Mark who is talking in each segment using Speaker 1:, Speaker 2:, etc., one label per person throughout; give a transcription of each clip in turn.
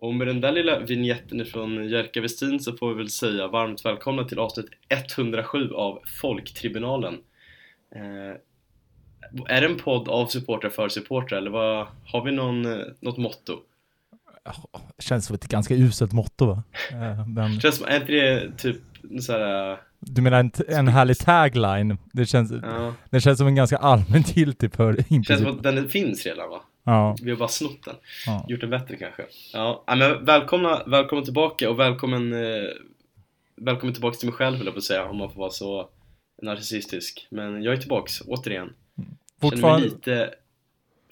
Speaker 1: Och med den där lilla vignetten från Jerka Westin så får vi väl säga varmt välkomna till avsnitt 107 av Folktribunalen. Eh, är det en podd av supportrar för supportrar eller vad, har vi någon, eh, något motto?
Speaker 2: Känns som ett ganska uselt motto va? Eh, men...
Speaker 1: Känns som, är inte det typ så här,
Speaker 2: Du menar en, en härlig tagline? Det känns,
Speaker 1: ja.
Speaker 2: det känns som en ganska allmängiltig för
Speaker 1: Det känns som att den finns redan va?
Speaker 2: Ja.
Speaker 1: Vi har bara snott den.
Speaker 2: ja.
Speaker 1: Gjort den bättre kanske. Ja, men välkomna, välkomna tillbaka och välkommen, eh, välkommen tillbaka till mig själv höll jag på säga om man får vara så narcissistisk. Men jag är tillbaks återigen.
Speaker 2: Fortfarande,
Speaker 1: lite,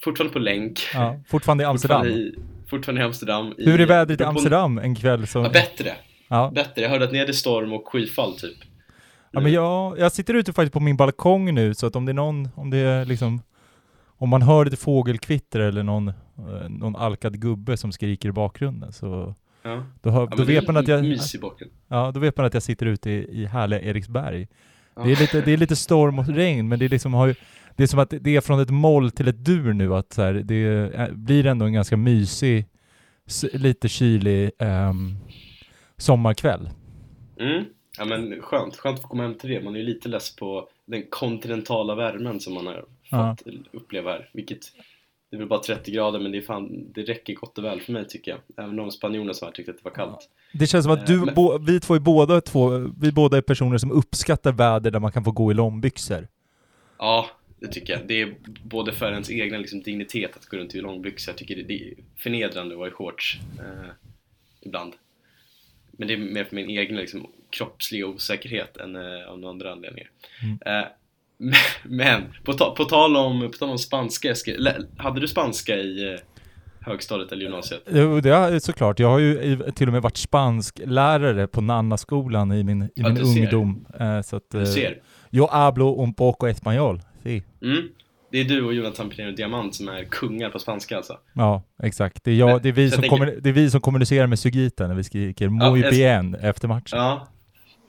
Speaker 1: fortfarande på länk.
Speaker 2: ja, fortfarande i Amsterdam.
Speaker 1: Fortfarande i, fortfarande i Amsterdam. I,
Speaker 2: Hur är vädret i Amsterdam en kväll som...
Speaker 1: Ja, bättre.
Speaker 2: Ja.
Speaker 1: Bättre. Jag hörde att ni hade storm och skyfall typ.
Speaker 2: Ja, men jag, jag sitter ute faktiskt på min balkong nu, så att om det är någon, om det är liksom, om man hör lite fågelkvitter eller någon, eh, någon alkad gubbe som skriker i bakgrunden så
Speaker 1: Ja.
Speaker 2: då, hör,
Speaker 1: Ja,
Speaker 2: då
Speaker 1: men det
Speaker 2: vet man att jag, ja, då vet man att jag sitter ute i, i härliga Eriksberg.
Speaker 1: Ja.
Speaker 2: Det är lite, det är lite storm och regn, men det är liksom har ju, det är som att det är från ett moll till ett dur nu, att så här, det är, blir ändå en ganska mysig, lite kylig ehm, sommarkväll.
Speaker 1: Mm. Ja men skönt, skönt att komma hem till det. Man är ju lite less på den kontinentala värmen som man har
Speaker 2: Ja.
Speaker 1: fått uppleva här. Vilket, det är väl bara 30 grader men det, är fan, det räcker gott och väl för mig tycker jag. Även de spanjorerna som har tyckt att det var kallt.
Speaker 2: Det känns som att
Speaker 1: Eh,
Speaker 2: du,
Speaker 1: men-
Speaker 2: bo, vi två är båda två, vi båda är personer som uppskattar väder där man kan få gå i långbyxor.
Speaker 1: Ja, det tycker jag. Det är både för ens egna liksom, dignitet att gå runt i långbyxor. Jag tycker det, det är förnedrande att vara i shorts eh, ibland. Men det är mer för min egen liksom, kroppsliga osäkerhet än eh, av några andra anledningar.
Speaker 2: Mm.
Speaker 1: Eh, men, på, ta, på, tal om, på tal om spanska, hade du spanska i eh, högstadiet eller gymnasiet?
Speaker 2: Jo, det är såklart. Jag har ju till och med varit spansk lärare på Nannaskolan i min, i
Speaker 1: Ja,
Speaker 2: min
Speaker 1: ser.
Speaker 2: ungdom. Eh, så att,
Speaker 1: Du
Speaker 2: eh,
Speaker 1: ser.
Speaker 2: yo hablo un poco español. Sí.
Speaker 1: Mm. Det är du och Jonathan Pinero Diamant som är kungar på spanska alltså.
Speaker 2: Ja, exakt. Det är, jag, det, är vi som
Speaker 1: jag
Speaker 2: kommer,
Speaker 1: tänker-
Speaker 2: det är vi som kommunicerar med Sugita när vi skriker muy
Speaker 1: jag-
Speaker 2: bien efter matchen.
Speaker 1: Ja.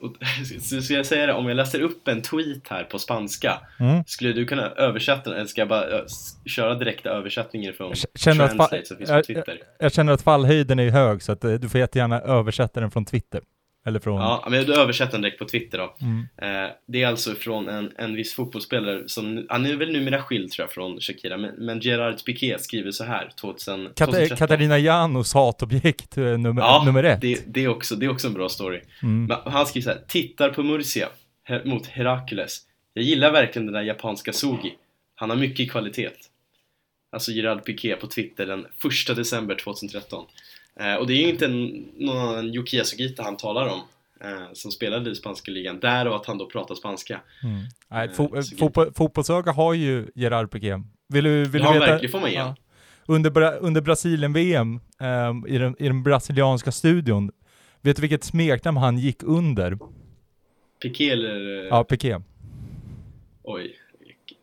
Speaker 1: Så ska jag säga det, om jag läser upp en tweet här på spanska
Speaker 2: Mm.
Speaker 1: Skulle du kunna översätta den, eller ska jag bara ö, köra direkta översättningar från
Speaker 2: Jag känner
Speaker 1: Translate som finns på
Speaker 2: jag-
Speaker 1: Twitter?
Speaker 2: Jag känner att fallhöjden är hög, så att eh, du får jättegärna översätta den från Twitter. Eller från...
Speaker 1: Ja, men du översätter den direkt på Twitter då.
Speaker 2: Mm.
Speaker 1: Eh, det är alltså från en, en viss fotbollsspelare som, han är väl numera skild tror jag från Shakira, men, men Gerard Piqué skriver så här 2000,
Speaker 2: Kat-
Speaker 1: 2013.
Speaker 2: Katarina Janos hatobjekt eh, nummer,
Speaker 1: Ja,
Speaker 2: nummer ett.
Speaker 1: Det, det, är också, det är också en bra story.
Speaker 2: Mm.
Speaker 1: Men han skriver så här, tittar på Murcia he- mot Herakles. Jag gillar verkligen den där japanska Sugi. Han har mycket kvalitet. Alltså Gerard Piqué på Twitter den 1 december 2013. Eh, och det är ju inte någon annan Yukiya Sugita han talar om. Eh, som spelade i spanska ligan. Där och att han då pratar spanska.
Speaker 2: Mm. Nej,
Speaker 1: Eh,
Speaker 2: fo-
Speaker 1: så
Speaker 2: fotboll, fotbollsöga har ju Gerard Piqué. Vill du, vill
Speaker 1: Det
Speaker 2: du veta?
Speaker 1: verkligen, får man ge
Speaker 2: Ja. Under, Bra- under Brasilien-VM, ehm, i, den, i den brasilianska studion, vet du vilket smeknamn han gick under?
Speaker 1: Piqué eller... eh,
Speaker 2: Ja, Piqué.
Speaker 1: Oj.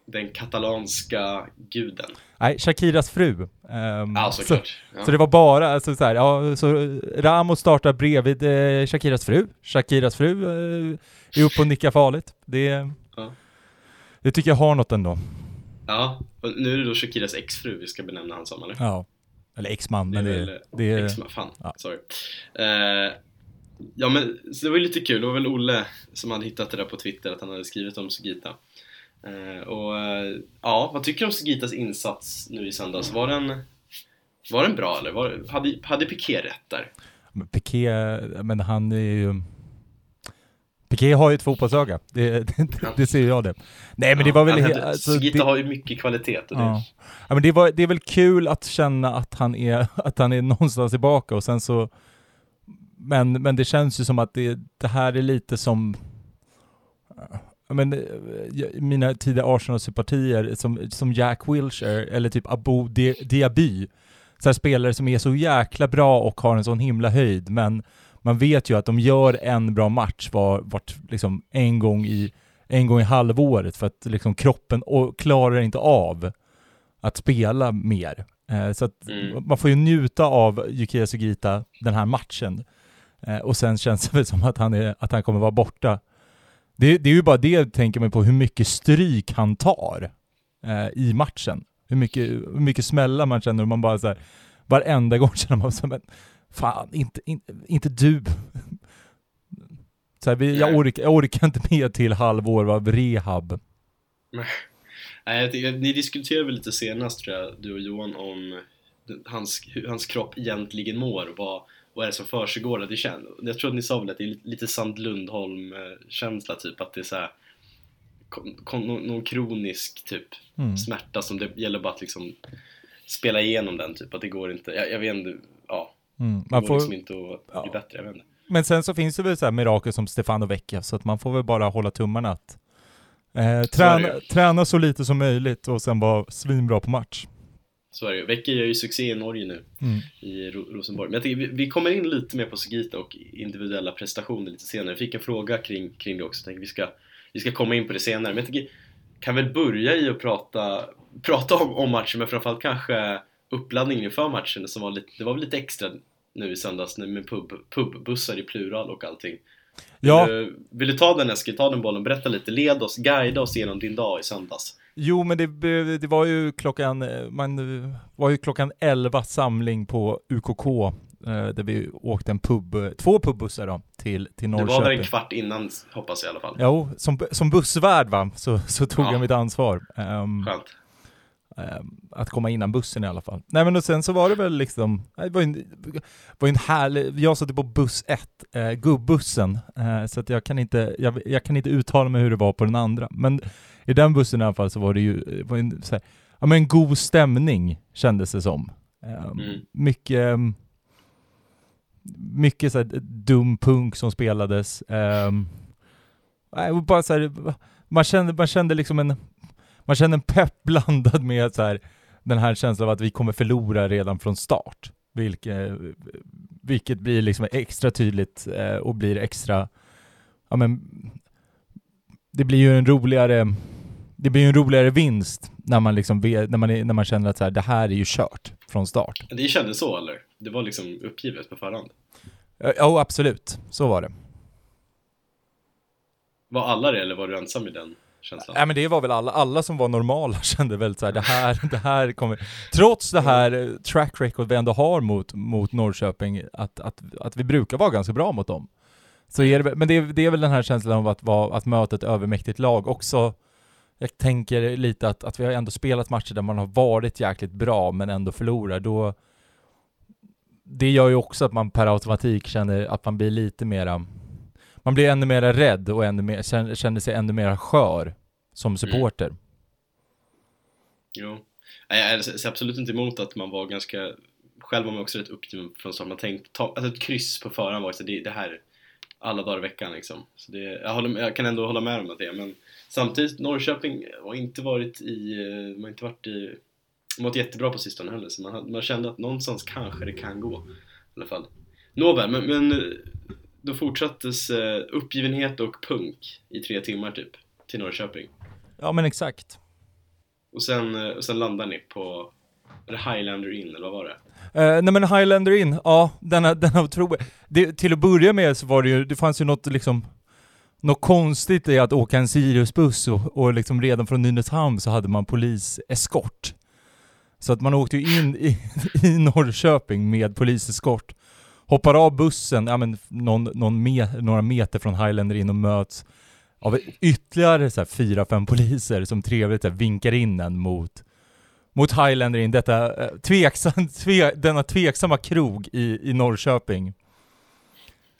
Speaker 1: Den katalanska guden.
Speaker 2: Nej, Shakiras fru. Ehm,
Speaker 1: Ja,
Speaker 2: så.
Speaker 1: Ja.
Speaker 2: så det var bara, alltså så här, ja, så Ramos startar bredvid eh, Shakiras fru. Shakiras fru eh, är uppe och nickar farligt. Det,
Speaker 1: Ja.
Speaker 2: det tycker jag har något ändå.
Speaker 1: Ja, och nu är det då Shakiras exfru vi ska benämna han som, eller?
Speaker 2: Ja. Eller exman,
Speaker 1: Det är
Speaker 2: men det, det är...
Speaker 1: Ex, fan,
Speaker 2: ja.
Speaker 1: sorry. Eh, ja men, det var ju lite kul, det var väl Olle som hade hittat det där på Twitter, att han hade skrivit om Sugita. Eh, och eh, ja, vad tycker du om Sugitas insats nu i söndags? Var den, var den bra eller? Var, hade, hade Piqué rätt där?
Speaker 2: Men Piqué, men han är ju... Piqué har ju ett fotbollsöga, det, det, det ser jag det. Nej men det var väl...
Speaker 1: Ja,
Speaker 2: alltså,
Speaker 1: Sugita
Speaker 2: det,
Speaker 1: har ju mycket kvalitet och det,
Speaker 2: ja. ja, men det, var, det är väl kul att känna att han är, att han är någonstans tillbaka och sen så... Men, men det känns ju som att det, det här är lite som... Men, eh, mina tidiga Arsenal-sympatier som, som Jack Wilshere eller typ Di- Diaby. Så spelare som är så jäkla bra och har en sån himla höjd, men man vet ju att de gör en bra match var, vart liksom en gång i en gång i halvåret för att liksom kroppen och klarar inte av att spela mer. Eh, så att
Speaker 1: Mm.
Speaker 2: man får ju njuta av Yukiya Sugita den här matchen. Eh, och sen känns det väl som att han, är, att han kommer vara borta. Det, det är ju bara det, tänker man på, hur mycket stryk han tar eh, i matchen. Hur mycket, hur mycket smällar man känner och man bara så här, varenda gång känner man så här, men fan, inte, in, inte du. Så här, vi, jag,
Speaker 1: Nej.
Speaker 2: orkar, jag orkar inte med till halvår av rehab.
Speaker 1: Nej, jag tycker- ni diskuterade väl lite senast tror jag, du och Johan, om hans, hur hans kropp egentligen mår. Vad, vad är det som försiggår? Det känns, jag tror att ni sa väl att det är lite Sand Lundholm-känsla, typ att det är så här, någon, kronisk typ
Speaker 2: Mm.
Speaker 1: smärta som det gäller bara att liksom spela igenom den, typ att det går inte, jag, jag vet inte, ja,
Speaker 2: Mm.
Speaker 1: det
Speaker 2: Man
Speaker 1: går
Speaker 2: får,
Speaker 1: liksom inte att bli
Speaker 2: ja.
Speaker 1: bättre, jag vet inte.
Speaker 2: Men sen så finns det väl så här mirakel som Stefano Vecchia, så att man får väl bara hålla tummarna att eh, träna,
Speaker 1: det.
Speaker 2: träna så lite som möjligt och sen vara svinbra på match.
Speaker 1: Så är det ju. Gör ju succé i Norge nu.
Speaker 2: Mm.
Speaker 1: i Ro- Rosenborg. Men jag tycker vi, vi kommer in lite mer på Sugita och individuella prestationer lite senare. Jag fick en fråga kring, kring det också, jag tänker vi ska, vi ska komma in på det senare. Men jag tycker, kan väl börja i att prata, prata om, om matchen, men framförallt kanske uppladdningen inför matchen som var lite, det var väl lite extra nu i söndags nu med pub, pubbussar i plural och allting.
Speaker 2: Ja,
Speaker 1: Vill, du, vill du ta den Eskil, ta den bollen, berätta lite, led oss, guida oss genom din dag i söndags.
Speaker 2: Jo men det, det var ju klockan, eh, man eh, var ju klockan 11 samling på UKK eh, där vi åkte en pub, två pubbussar då, till, till
Speaker 1: Det var väl
Speaker 2: Norrköping.
Speaker 1: en kvart innan, hoppas jag i alla fall.
Speaker 2: Jo, som, som bussvärd va, så, så tog
Speaker 1: Ja.
Speaker 2: jag mitt ansvar. Ehm,
Speaker 1: Skönt.
Speaker 2: Ehm, att komma innan bussen i alla fall. Nej men och sen så var det väl liksom, det var ju en, var en härlig, jag satt på buss 1, eh, gubbussen, eh, så att jag kan, inte, jag, jag kan inte uttala mig hur det var på den andra. Men i den bussen i alla fall så var det ju, det var en, här, ja men en god stämning kändes det som. Ehm,
Speaker 1: Mm.
Speaker 2: Mycket, ehm, mycket så här dum punk som spelades. Och bara så här, man kände, man kände liksom en, man kände en pepp blandad med så här, den här känslan av att vi kommer förlora redan från start. Vilket, vilket blir liksom extra tydligt eh, och blir extra, ja men, det blir ju en roligare, det blir ju en roligare vinst när man liksom när man, är, när man känner att så här, det här är ju kört från start.
Speaker 1: Det kändes så eller? Det var liksom uppgivet på förhand?
Speaker 2: Ja, oh, absolut. Så var det.
Speaker 1: Var alla det eller var du ensam i den känslan?
Speaker 2: Nej men det var väl alla, alla som var normala kände väl så här, det här, det här kommer, trots det här eh, track record vi ändå har mot, mot Norrköping, att, att, att vi brukar vara ganska bra mot dem. Så är det, men det är, det är väl den här känslan av att, att möta ett övermäktigt lag också. Jag tänker lite att, att vi har ändå spelat matcher där man har varit jäkligt bra men ändå förlorar, då det gör ju också att man per automatik känner att man blir lite mera man blir ännu mer rädd och ännu mer, känner, sig ännu mer skör som supporter.
Speaker 1: Jo. Nej, jag ser absolut inte emot att man var ganska Själv var man också rätt uppgiven från start. Man tänkte, ta, alltså ett kryss på förhand var det, det här alla dagar i veckan liksom. Så det, jag, håller, jag kan ändå hålla med om att det men samtidigt Norrköping har inte varit i, de har inte varit i, varit jättebra på sistone heller, så man, man kände att någonstans kanske det kan gå i alla fall. Nåväl, men, men då fortsattes eh, uppgivenhet och punk i tre timmar typ till Norrköping.
Speaker 2: Ja men exakt.
Speaker 1: Och sen, eh, och sen landar ni på Highlander Inn eller vad var det?
Speaker 2: Eh, nej men Highlander in, ja denna, denna otrolig... Det, till att börja med så var det ju, det fanns ju något liksom något konstigt i att åka en Siriusbuss och, och liksom redan från Nynäshamn så hade man poliseskort. Så att man åkte ju in i, i Norrköping med poliseskort, hoppar av bussen, ja men någon, någon me, några meter från Highlander in och möts av ytterligare så fyra, fem poliser som trevligt så här, vinkar in en mot mot Highlander in, detta, eh, tveksam, tve, denna tveksamma krog i, i Norrköping.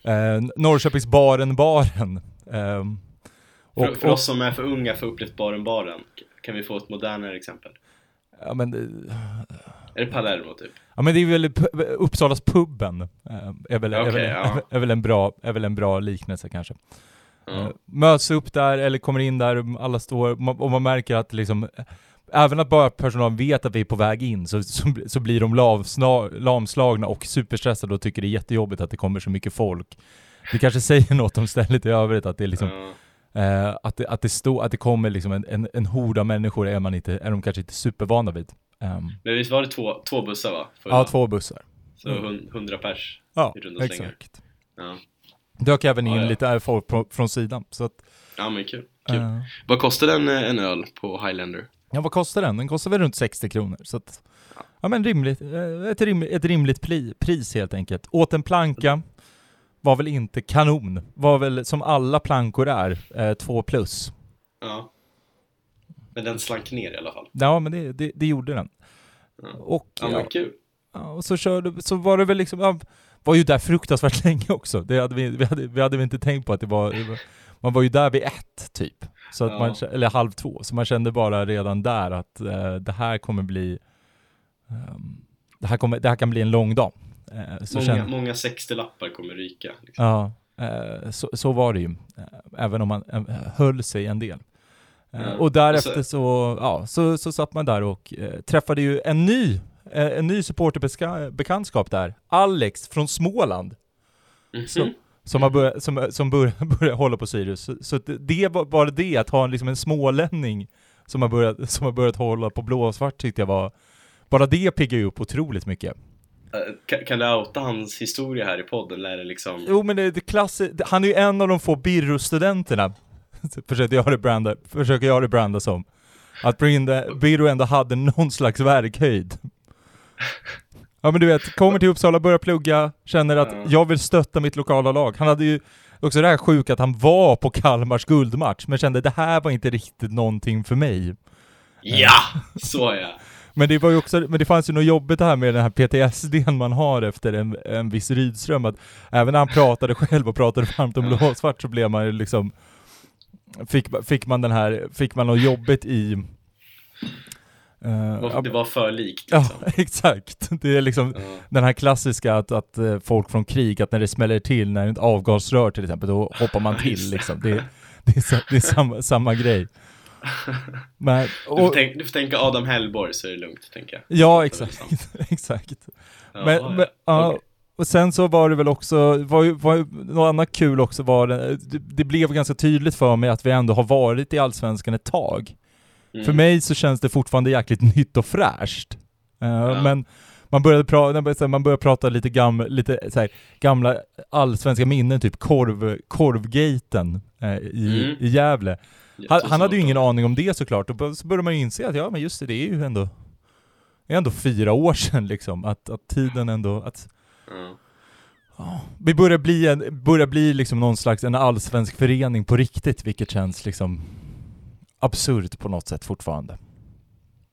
Speaker 2: Eh, Norrköpings baren-baren. Ehm,
Speaker 1: För,
Speaker 2: och,
Speaker 1: för
Speaker 2: och,
Speaker 1: oss som är för unga för upplevt baren-baren, kan vi få ett modernare exempel?
Speaker 2: ja, men, eh,
Speaker 1: Är det Palermo typ?
Speaker 2: ja men det är väl Uppsalas puben, eh, är, väl, är,
Speaker 1: Okej,
Speaker 2: väl,
Speaker 1: ja.
Speaker 2: är, väl en bra, är väl en bra liknelse kanske. Eh, Möts upp där, eller kommer in där, alla står, och man märker att liksom, även att bara personalen vet att vi är på väg in, så, så, så blir de lavsna, lamslagna och superstressade och tycker det är jättejobbigt att det kommer så mycket folk. Det kanske säger något om stället i övrigt, att det är liksom,
Speaker 1: Ja.
Speaker 2: eh, att, det, att, det stå, att det kommer liksom en, en, en hord av människor är man inte, är de kanske inte supervana vid. Ehm,
Speaker 1: Men visst var det två, två bussar va? Förra?
Speaker 2: ja, två bussar.
Speaker 1: Så hun- 100 pers
Speaker 2: Ja,
Speaker 1: i runda slängar.
Speaker 2: exakt.
Speaker 1: Ja.
Speaker 2: Dök även in
Speaker 1: Ja, ja.
Speaker 2: lite folk från, från sidan, så att,
Speaker 1: ja, men kul. kul.
Speaker 2: eh,
Speaker 1: Vad kostade en, en öl på Highlander?
Speaker 2: Ja, vad kostar den? Den kostar väl runt 60 kronor. Så att, ja men rimligt, eh, ett, rim, ett rimligt pli, pris helt enkelt. Åt en planka var väl inte kanon. Var väl som alla plankor är, eh, två plus.
Speaker 1: Ja. Men den slank ner i alla fall.
Speaker 2: Ja, men det, det, det gjorde den.
Speaker 1: Ja.
Speaker 2: Och,
Speaker 1: Ja, men kul.
Speaker 2: ja, och så körde, så var det väl liksom, ja, var ju där fruktansvärt länge också. Det hade vi, vi, hade, vi hade väl inte tänkt på att det var, det var- man var ju där vid ett typ. Så att
Speaker 1: Ja.
Speaker 2: man, eller halv två, så man kände bara redan där att eh, det här kommer bli, ehm, det, här kommer, det här kan bli en lång dag. Eh, så
Speaker 1: Många,
Speaker 2: kände,
Speaker 1: många 60-lappar kommer ryka. Liksom.
Speaker 2: Ja, eh, så, så var det ju. Eh, Även om man eh, höll sig en del. Eh,
Speaker 1: Ja,
Speaker 2: Och därefter
Speaker 1: så-
Speaker 2: ja, så, så satt man där och eh, träffade ju en ny, eh, en ny supporterbekantskap där. Alex från Småland.
Speaker 1: Mhm.
Speaker 2: Så- Som, har börjat, som, som bör, börjar hålla på Sirius. Så, så det, det var bara det, att ha en, liksom en smålänning som har, börjat, som har börjat hålla på blåsvart tyckte jag var, bara det piggar ju upp otroligt mycket.
Speaker 1: Eh, Kan, kan du outa hans historia här i podden? Lär det liksom...
Speaker 2: Jo men det, det det- han är ju en av de få Birro-studenterna, försöker jag det branda, försöker jag det branda som. Att Birro ändå hade någon slags verkhöjd. Ja men du vet, kommer till Uppsala, börjar plugga, känner att
Speaker 1: Ja.
Speaker 2: jag vill stötta mitt lokala lag. Han hade ju också det här sjuka att han var på Kalmars guldmatch, men kände det här var inte riktigt någonting för mig.
Speaker 1: Ja! Så ja!
Speaker 2: Men det var ju också, men det fanns ju något jobbigt här med den här PTSDn man har efter en, en viss Rydström, att även när han pratade själv och pratade varmt om blåsvart så blev man ju liksom, fick, fick man den här, fick man något jobbigt i... eh,
Speaker 1: Det var,
Speaker 2: ja,
Speaker 1: det för likt
Speaker 2: ja,
Speaker 1: liksom.
Speaker 2: exakt. Det är liksom
Speaker 1: Ja.
Speaker 2: den här klassiska att, att eh, folk från krig, att när det smäller till, när ett avgasrör till exempel, då hoppar man till
Speaker 1: det.
Speaker 2: liksom. Det, det är, det är samma, samma grej. Men,
Speaker 1: Du, får
Speaker 2: och,
Speaker 1: tänk, du får tänka Adam Hellborg så är det lugnt, tänker jag.
Speaker 2: ja, exakt. exakt.
Speaker 1: Ja,
Speaker 2: Men,
Speaker 1: ja.
Speaker 2: men ja,
Speaker 1: Okej.
Speaker 2: Och sen så var det väl också, var var något annat kul också var det, det, blev ganska tydligt för mig att vi ändå har varit i Allsvenskan ett tag.
Speaker 1: Mm.
Speaker 2: För mig så känns det fortfarande jäkligt nytt och fräscht. Eh,
Speaker 1: Ja.
Speaker 2: Men man började, pra, man började prata lite, gam, lite här, gamla allsvenska minnen, typ korv, korvgaten eh, i,
Speaker 1: Mm.
Speaker 2: i Gävle. Han, han hade ju
Speaker 1: 2018.
Speaker 2: ingen aning om det såklart, och så började man ju inse att ja men just det, det är ju ändå, det är ändå fyra år sedan liksom, att, att tiden ändå, att
Speaker 1: Ja.
Speaker 2: ja, vi börjar bli, en, börjar bli liksom någon slags en allsvensk förening på riktigt, vilket känns liksom absurt på något sätt fortfarande.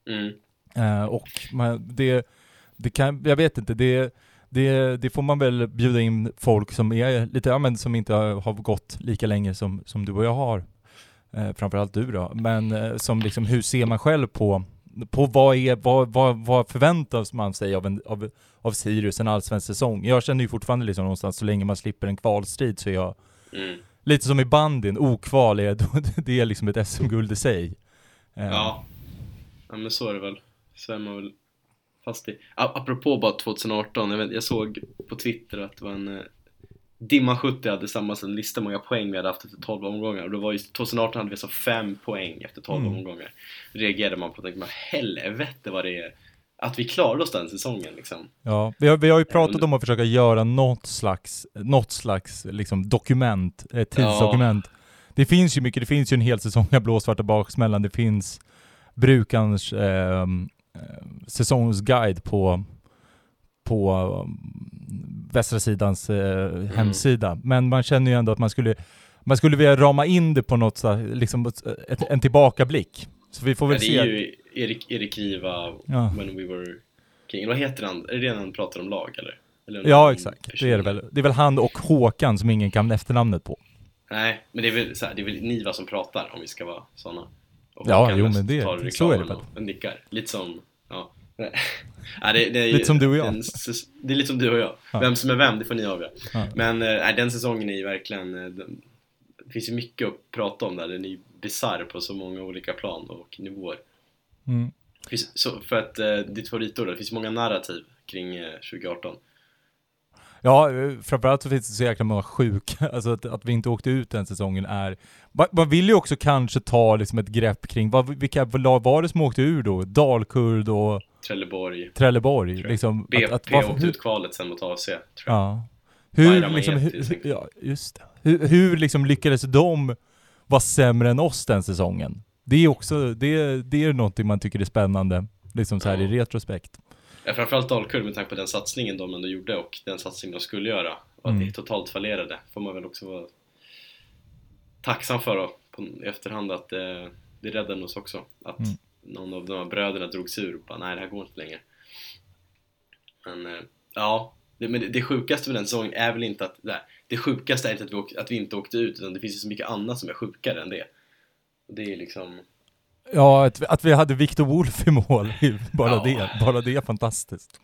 Speaker 1: Mm.
Speaker 2: Eh, och man, det, det kan, jag vet inte, det, det, det får man väl bjuda in folk som är lite, ja men som inte har, har gått lika länge som, som du och jag har. Eh, framförallt du då. Men eh, som liksom, hur ser man själv på, på vad är, vad, vad, vad förväntas man sig av, en, av, av Sirius en allsvensk säsong? Jag känner ju fortfarande liksom någonstans, så länge man slipper en kvalstrid så är jag
Speaker 1: Mm.
Speaker 2: lite som i bandyn, okval är, det är liksom ett SM-guld i sig. Eh,
Speaker 1: Ja. ja, men så är det väl. Så är man väl fast i. Apropå bara 2018, jag, vet, jag såg på Twitter att det var en eh, Dimman 70 hade samma en lista många poäng vi hade haft efter 12 omgångar och det var ju 2018 hade vi så 5 poäng efter 12
Speaker 2: Mm.
Speaker 1: omgångar. Reagerade man på och tänkte man helvete vad det är att vi klarade oss den säsongen liksom.
Speaker 2: Ja, vi har, vi har ju pratat om att försöka göra något slags, något slags liksom dokument, ett tidsdokument. Det finns ju mycket, det finns ju en hel säsong av blåsvarta baksmällan, det finns brukarens eh, säsongsguide på, på um, västra sidans eh, hemsida. Men man känner ju ändå att man skulle, man skulle vilja rama in det på något så liksom ett, en tillbakablick. Så vi får väl
Speaker 1: Ja, det
Speaker 2: se.
Speaker 1: är ju Erik, Erik Riva,
Speaker 2: Ja.
Speaker 1: When We Were King. Vad heter han? Är det det han pratar om lag eller? eller
Speaker 2: Ja, exakt.
Speaker 1: person?
Speaker 2: Det är det väl. Det är väl han och Håkan som ingen kan efternamnet på.
Speaker 1: Nej, men det är väl, så här, det är väl Niva som pratar om vi ska vara sådana. Och
Speaker 2: Ja, jo, men det- så är det väl.
Speaker 1: och nickar. Lite som, ja. det, det är,
Speaker 2: Lite som du och jag.
Speaker 1: En, säs- det är lite som du och jag.
Speaker 2: Ja.
Speaker 1: Vem som är vem, det får ni avgöra.
Speaker 2: Ja.
Speaker 1: Men nej, den säsongen är ju verkligen, eh, den, det finns ju mycket att prata om där. Den är ju bisarr på så många olika plan och nivåer.
Speaker 2: Mm.
Speaker 1: Finns, så, för att eh, ditt favoritord, det finns många narrativ kring eh, 2018.
Speaker 2: Ja, framförallt så finns det så jäkla många sjuka, alltså att, att vi inte åkte ut den säsongen är... Man, man vill ju också kanske ta liksom ett grepp kring, vad, vilka lag var det som åkte ur då? Dalkurd och
Speaker 1: Trelleborg,
Speaker 2: Trelleborg? Liksom,
Speaker 1: BP
Speaker 2: att, att, varför-
Speaker 1: åkte ut kvalet sen mot AC, tror jag.
Speaker 2: ja. Hur, liksom, hur, ja, just det. Hur, hur liksom lyckades de vara sämre än oss den säsongen? Det är också, det, det är någonting man tycker är spännande, liksom så här
Speaker 1: Ja.
Speaker 2: i retrospekt.
Speaker 1: Ja, framförallt Dalkurd med tanke på den satsningen de ändå gjorde och den satsning de skulle göra och att
Speaker 2: Mm.
Speaker 1: det totalt fallerade får man väl också vara tacksam för då, på, i efterhand att det, det räddade oss också att
Speaker 2: Mm.
Speaker 1: Någon av de här bröderna drog sig ur och bara nej det här går inte längre men eh, ja det, men det, sjukaste med den säsongen är väl inte att nej, det sjukaste är inte att vi, åk, att vi inte åkte ut utan det finns ju så mycket annat som är sjukare än det och det är liksom
Speaker 2: Ja, att, vi- att vi hade Victor Wolf i mål, är bara,
Speaker 1: Ja.
Speaker 2: det, bara det är fantastiskt.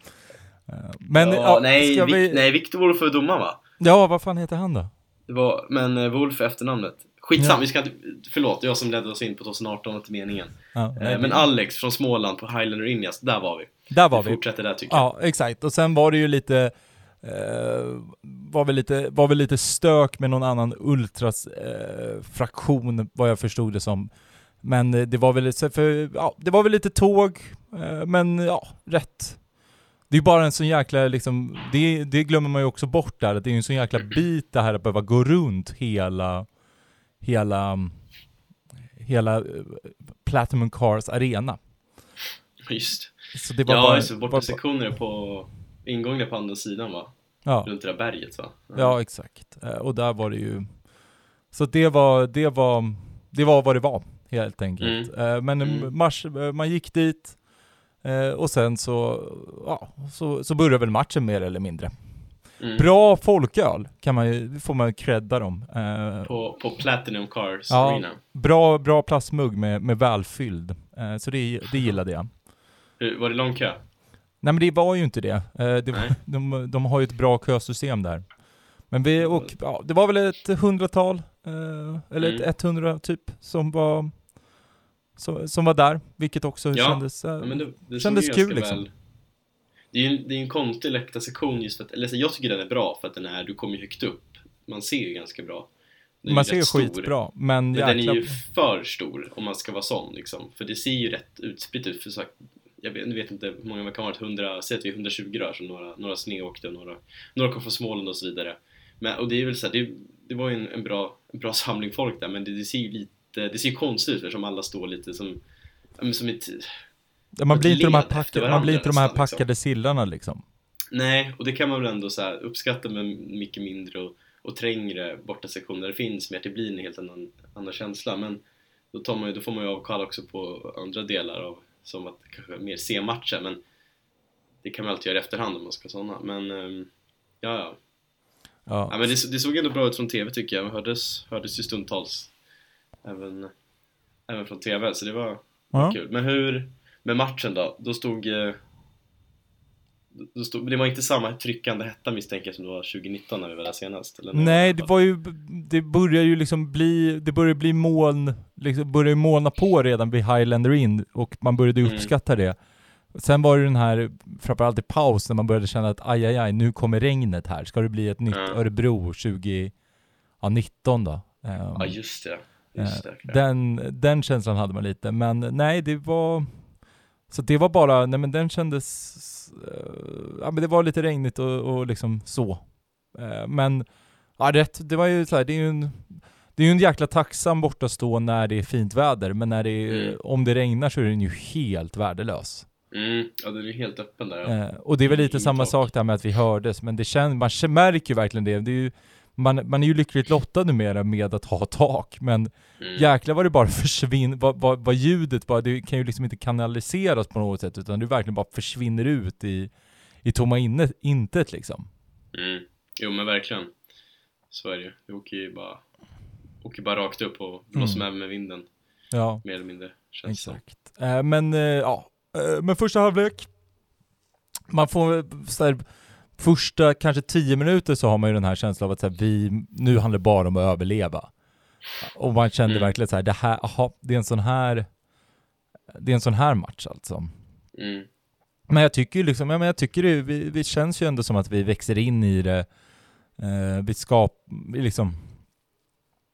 Speaker 2: Eh, Men,
Speaker 1: ja,
Speaker 2: ja,
Speaker 1: nej,
Speaker 2: ska vi...
Speaker 1: nej Victor Wolf var domaren va?
Speaker 2: Ja, vad fan heter han då?
Speaker 1: Det var, men eh, Wolf är efternamnet. Skitsam,
Speaker 2: Ja.
Speaker 1: vi ska inte, förlåt, jag som ledde oss in på 2018 och inte meningen.
Speaker 2: Ja, nej,
Speaker 1: Eh, men
Speaker 2: det-
Speaker 1: Alex från Småland på Highlander Indias, där var vi.
Speaker 2: där var
Speaker 1: vi
Speaker 2: vi.
Speaker 1: fortsätter där tycker jag.
Speaker 2: Ja, exakt. Och sen var det ju lite, eh, var, väl lite var väl lite stök med någon annan ultras eh, vad jag förstod det som. Men det var väl, för, ja, det var väl lite tåg, men ja, rätt. Det är bara en sån jäkla, liksom, det, det glömmer man ju också bort där, att det är ju en sån jäkla bit det här att behöva gå runt hela, hela, hela eh, Platinum Cars arena.
Speaker 1: Just.
Speaker 2: Så det var
Speaker 1: Ja,
Speaker 2: bara,
Speaker 1: just borta sektioner på ingången på andra sidan va?
Speaker 2: ja.
Speaker 1: Runt det där berget va?
Speaker 2: Ja, exakt. Eh, Och där var det ju... Så det var, det var, det var vad det var, helt enkelt. Eh, Men
Speaker 1: Mm.
Speaker 2: mars, man gick dit och sen så, ja, så, så började väl matchen mer eller mindre.
Speaker 1: Mm.
Speaker 2: Bra folköl, kan man ju, får man credda dem. Eh,
Speaker 1: På, på Platinum Cars
Speaker 2: Ja.
Speaker 1: Arena.
Speaker 2: Bra, bra plastmugg med, med välfylld. Eh, Så det, det gillade jag.
Speaker 1: Var det lång kö?
Speaker 2: Nej men det var ju inte det. Eh, det var, de, de har ju ett bra kösystem där. Men vi, och, ja, det var väl ett hundratal, eh, eller
Speaker 1: Mm.
Speaker 2: ett 100 typ, som var, som, som var där. Vilket också
Speaker 1: Ja,
Speaker 2: kändes... eh,
Speaker 1: Ja, det, det
Speaker 2: Kändes
Speaker 1: ju
Speaker 2: kul, liksom.
Speaker 1: väl- Det är ju en, det är en konstig läktarsektion just för att, eller så jag tycker den är bra för att den är, du kommer ju högt upp. Man ser ju ganska bra. Den
Speaker 2: man ser ju skitbra, men,
Speaker 1: Men den är ju för stor om man ska vara sån liksom. För det ser ju rätt utspritt ut. För sagt, jag vet, vet inte hur många man kan ha, 100, säg att vi är 120 rör som några, några snedåkte och några, några kom från Småland och så vidare. Men, och det är väl så här, det, det var ju en, en, bra, en bra samling folk där men det, det ser ju lite, det ser ju konstigt ut eftersom alla står lite som, som ett,
Speaker 2: man blir inte de här,
Speaker 1: efter
Speaker 2: packade, man blir inte de här
Speaker 1: nästan, liksom.
Speaker 2: packade sillarna liksom.
Speaker 1: Nej, och det kan man väl ändå så uppskatta med mycket mindre och, och trängre borta sektioner det finns mer, det blir en helt annan, annan känsla men då, tar man, ju- då får man ju avkall också på andra delar av, som att kanske mer se matchen men det kan man alltid göra i efterhand om man ska sådana men ehm, ja, ja.
Speaker 2: Ja.
Speaker 1: ja men det, det såg ändå bra ut från TV tycker jag, hördes, hördes ju stundtals även, även från TV så det var
Speaker 2: Ja.
Speaker 1: kul. Men hur, med matchen då? Då stod, eh, då stod det var inte samma tryckande hetta misstänker jag som det var 2019 när vi var där senast? Eller
Speaker 2: Nej, det var ju, det börjar ju liksom bli, det börjar bli moln, liksom börjar molna på redan vid Highlander Inn och man började
Speaker 1: Mm.
Speaker 2: uppskatta det. Sen var det den här, framförallt i paus, när man började känna att aj, aj, aj, nu kommer regnet här. Ska det bli ett nytt
Speaker 1: Ja.
Speaker 2: Örebro 2019 då? Ehm,
Speaker 1: Ja just det, just det.
Speaker 2: Eh. Den, den känslan hade man lite, men nej det var... Så det var bara, nej men den kändes... eh, ja men det var lite regnigt och, och liksom så. Eh, men, ja rätt, det var ju så här, det är ju en... Det är ju en jäkla tacksam bortastå när det är fint väder, men när det är,
Speaker 1: Mm.
Speaker 2: om det regnar så är den ju helt värdelös.
Speaker 1: Mm, ja den är helt öppen där ja.
Speaker 2: Eh, och det är väl lite samma sak där med att vi hördes, men det känns, man märker ju verkligen det. det är ju, man, man är ju lyckligt lottad numera med att ha tak, men
Speaker 1: Mm.
Speaker 2: jäklar vad det bara försvinner, vad, vad, vad ljudet bara, det kan ju liksom inte kanaliseras på något sätt, utan det verkligen bara försvinner ut i, i tomma inne, intet liksom.
Speaker 1: Mm. Jo men verkligen. Så är det ju. Det åker ju bara, åker bara rakt upp och blåser
Speaker 2: Mm.
Speaker 1: med med vinden.
Speaker 2: Ja,
Speaker 1: Mer eller mindre. Känns
Speaker 2: exakt. Eh, men eh, ja, eh, men första halvlek, man får så här, första kanske tio minuter så har man ju den här känslan av att så här, vi, nu handlar det bara om att överleva. Och man kände
Speaker 1: Mm.
Speaker 2: verkligen så här, det här, aha, det är en sån här, det är en sån här match alltså.
Speaker 1: Mm.
Speaker 2: Men jag tycker ju liksom, ja, men jag tycker det, vi, vi känns ju ändå som att vi växer in i det. Eh, vi skap, vi liksom,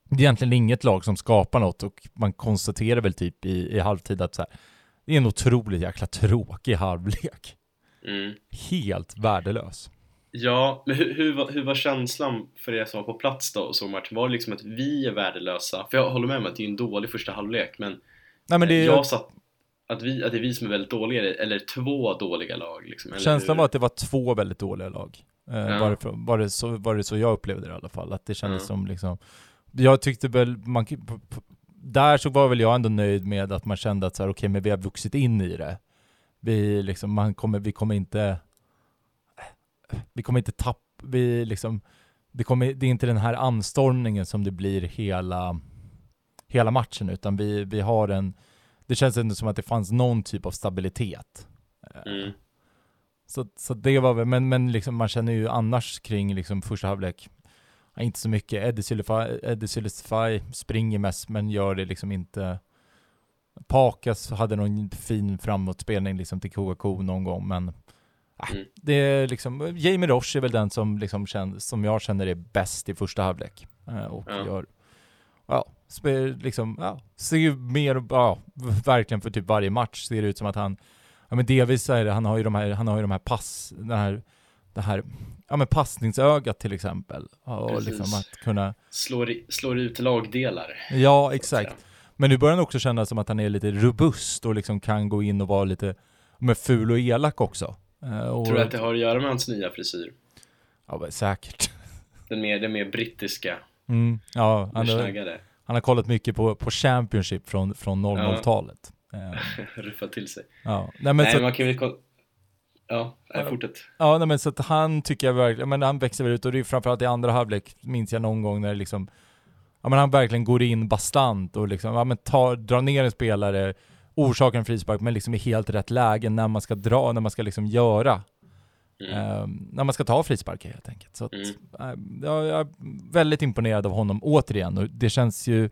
Speaker 2: det är egentligen inget lag som skapar något och man konstaterar väl typ i, i halvtid att så här, det är en otroligt jäkla tråkig halvlek.
Speaker 1: Mm.
Speaker 2: Helt värdelös.
Speaker 1: Ja, men hur, hur, var, hur var känslan för er som var på plats då och såg matchen? Var det liksom att vi är värdelösa? För jag håller med om att det är en dålig första halvlek, men
Speaker 2: Nej, men det är,
Speaker 1: Jag satt att, vi, att det är vi som är väldigt dåliga, eller två dåliga lag liksom,
Speaker 2: känslan
Speaker 1: hur?
Speaker 2: var att det var två väldigt dåliga lag. Eh,
Speaker 1: Ja.
Speaker 2: var, det, var, det så, var det så jag upplevde det i alla fall, att det kändes
Speaker 1: Ja.
Speaker 2: som liksom Jag tyckte väl, man, där så var väl jag ändå nöjd med att man kände att så här, okej men vi har vuxit in i det. Vi liksom, man kommer, vi kommer inte Vi kommer inte tappa, vi liksom det, kommer, det är inte den här anstormningen som det blir hela Hela matchen utan vi, vi har en Det känns ändå som att det fanns någon typ av stabilitet. Eh,
Speaker 1: Mm.
Speaker 2: så, så det var väl, men, men liksom man känner ju annars kring liksom första halvlek, inte så mycket. Eddie Sylify springer mest men gör det liksom inte. Pakas hade någon fin framåtspelning liksom till Kouakou någon gång men
Speaker 1: Mm.
Speaker 2: det är liksom, Jamie Roche är väl den som, liksom känner, som jag känner är bäst i första halvlek. Eh, och
Speaker 1: Ja.
Speaker 2: gör, ja, spel, liksom, ja, ser ju mer, ja, verkligen för typ varje match ser det ut som att han Ja men delvis är det, han har ju de här, han har ju de här pass, den här, det här, ja men passningsögat till exempel. Och
Speaker 1: Precis.
Speaker 2: liksom att kunna,
Speaker 1: Slår, slår ut lagdelar.
Speaker 2: ja exakt. Men nu börjar han också känna som att han är lite robust och liksom kan gå in och vara lite, med ful och elak också. Eh, Och,
Speaker 1: Tror du att det har att göra med hans nya frisyr?
Speaker 2: Ja men säkert.
Speaker 1: Den mer, den mer brittiska,
Speaker 2: Mm, ja, han, har, han har kollat mycket på, på Championship från, från 00-talet. Eh,
Speaker 1: Ruffat till sig.
Speaker 2: ja. Nej, men
Speaker 1: Nej,
Speaker 2: så,
Speaker 1: man kan väl kolla... Ja, nej,
Speaker 2: Ja.
Speaker 1: fortsätt.
Speaker 2: Ja, nej, men så att han tycker jag verkligen, men han växer väl ut och det är framförallt i andra halvlek, minns jag någon gång när det liksom, ja men han verkligen går in bastant och liksom, ja men tar, drar ner en spelare, orsakar en frispark, men liksom i helt rätt läge när man ska dra, när man ska liksom göra,
Speaker 1: Mm.
Speaker 2: ehm, när man ska ta frisparker helt enkelt. Så att,
Speaker 1: Mm.
Speaker 2: äh, jag är väldigt imponerad av honom återigen och det känns ju,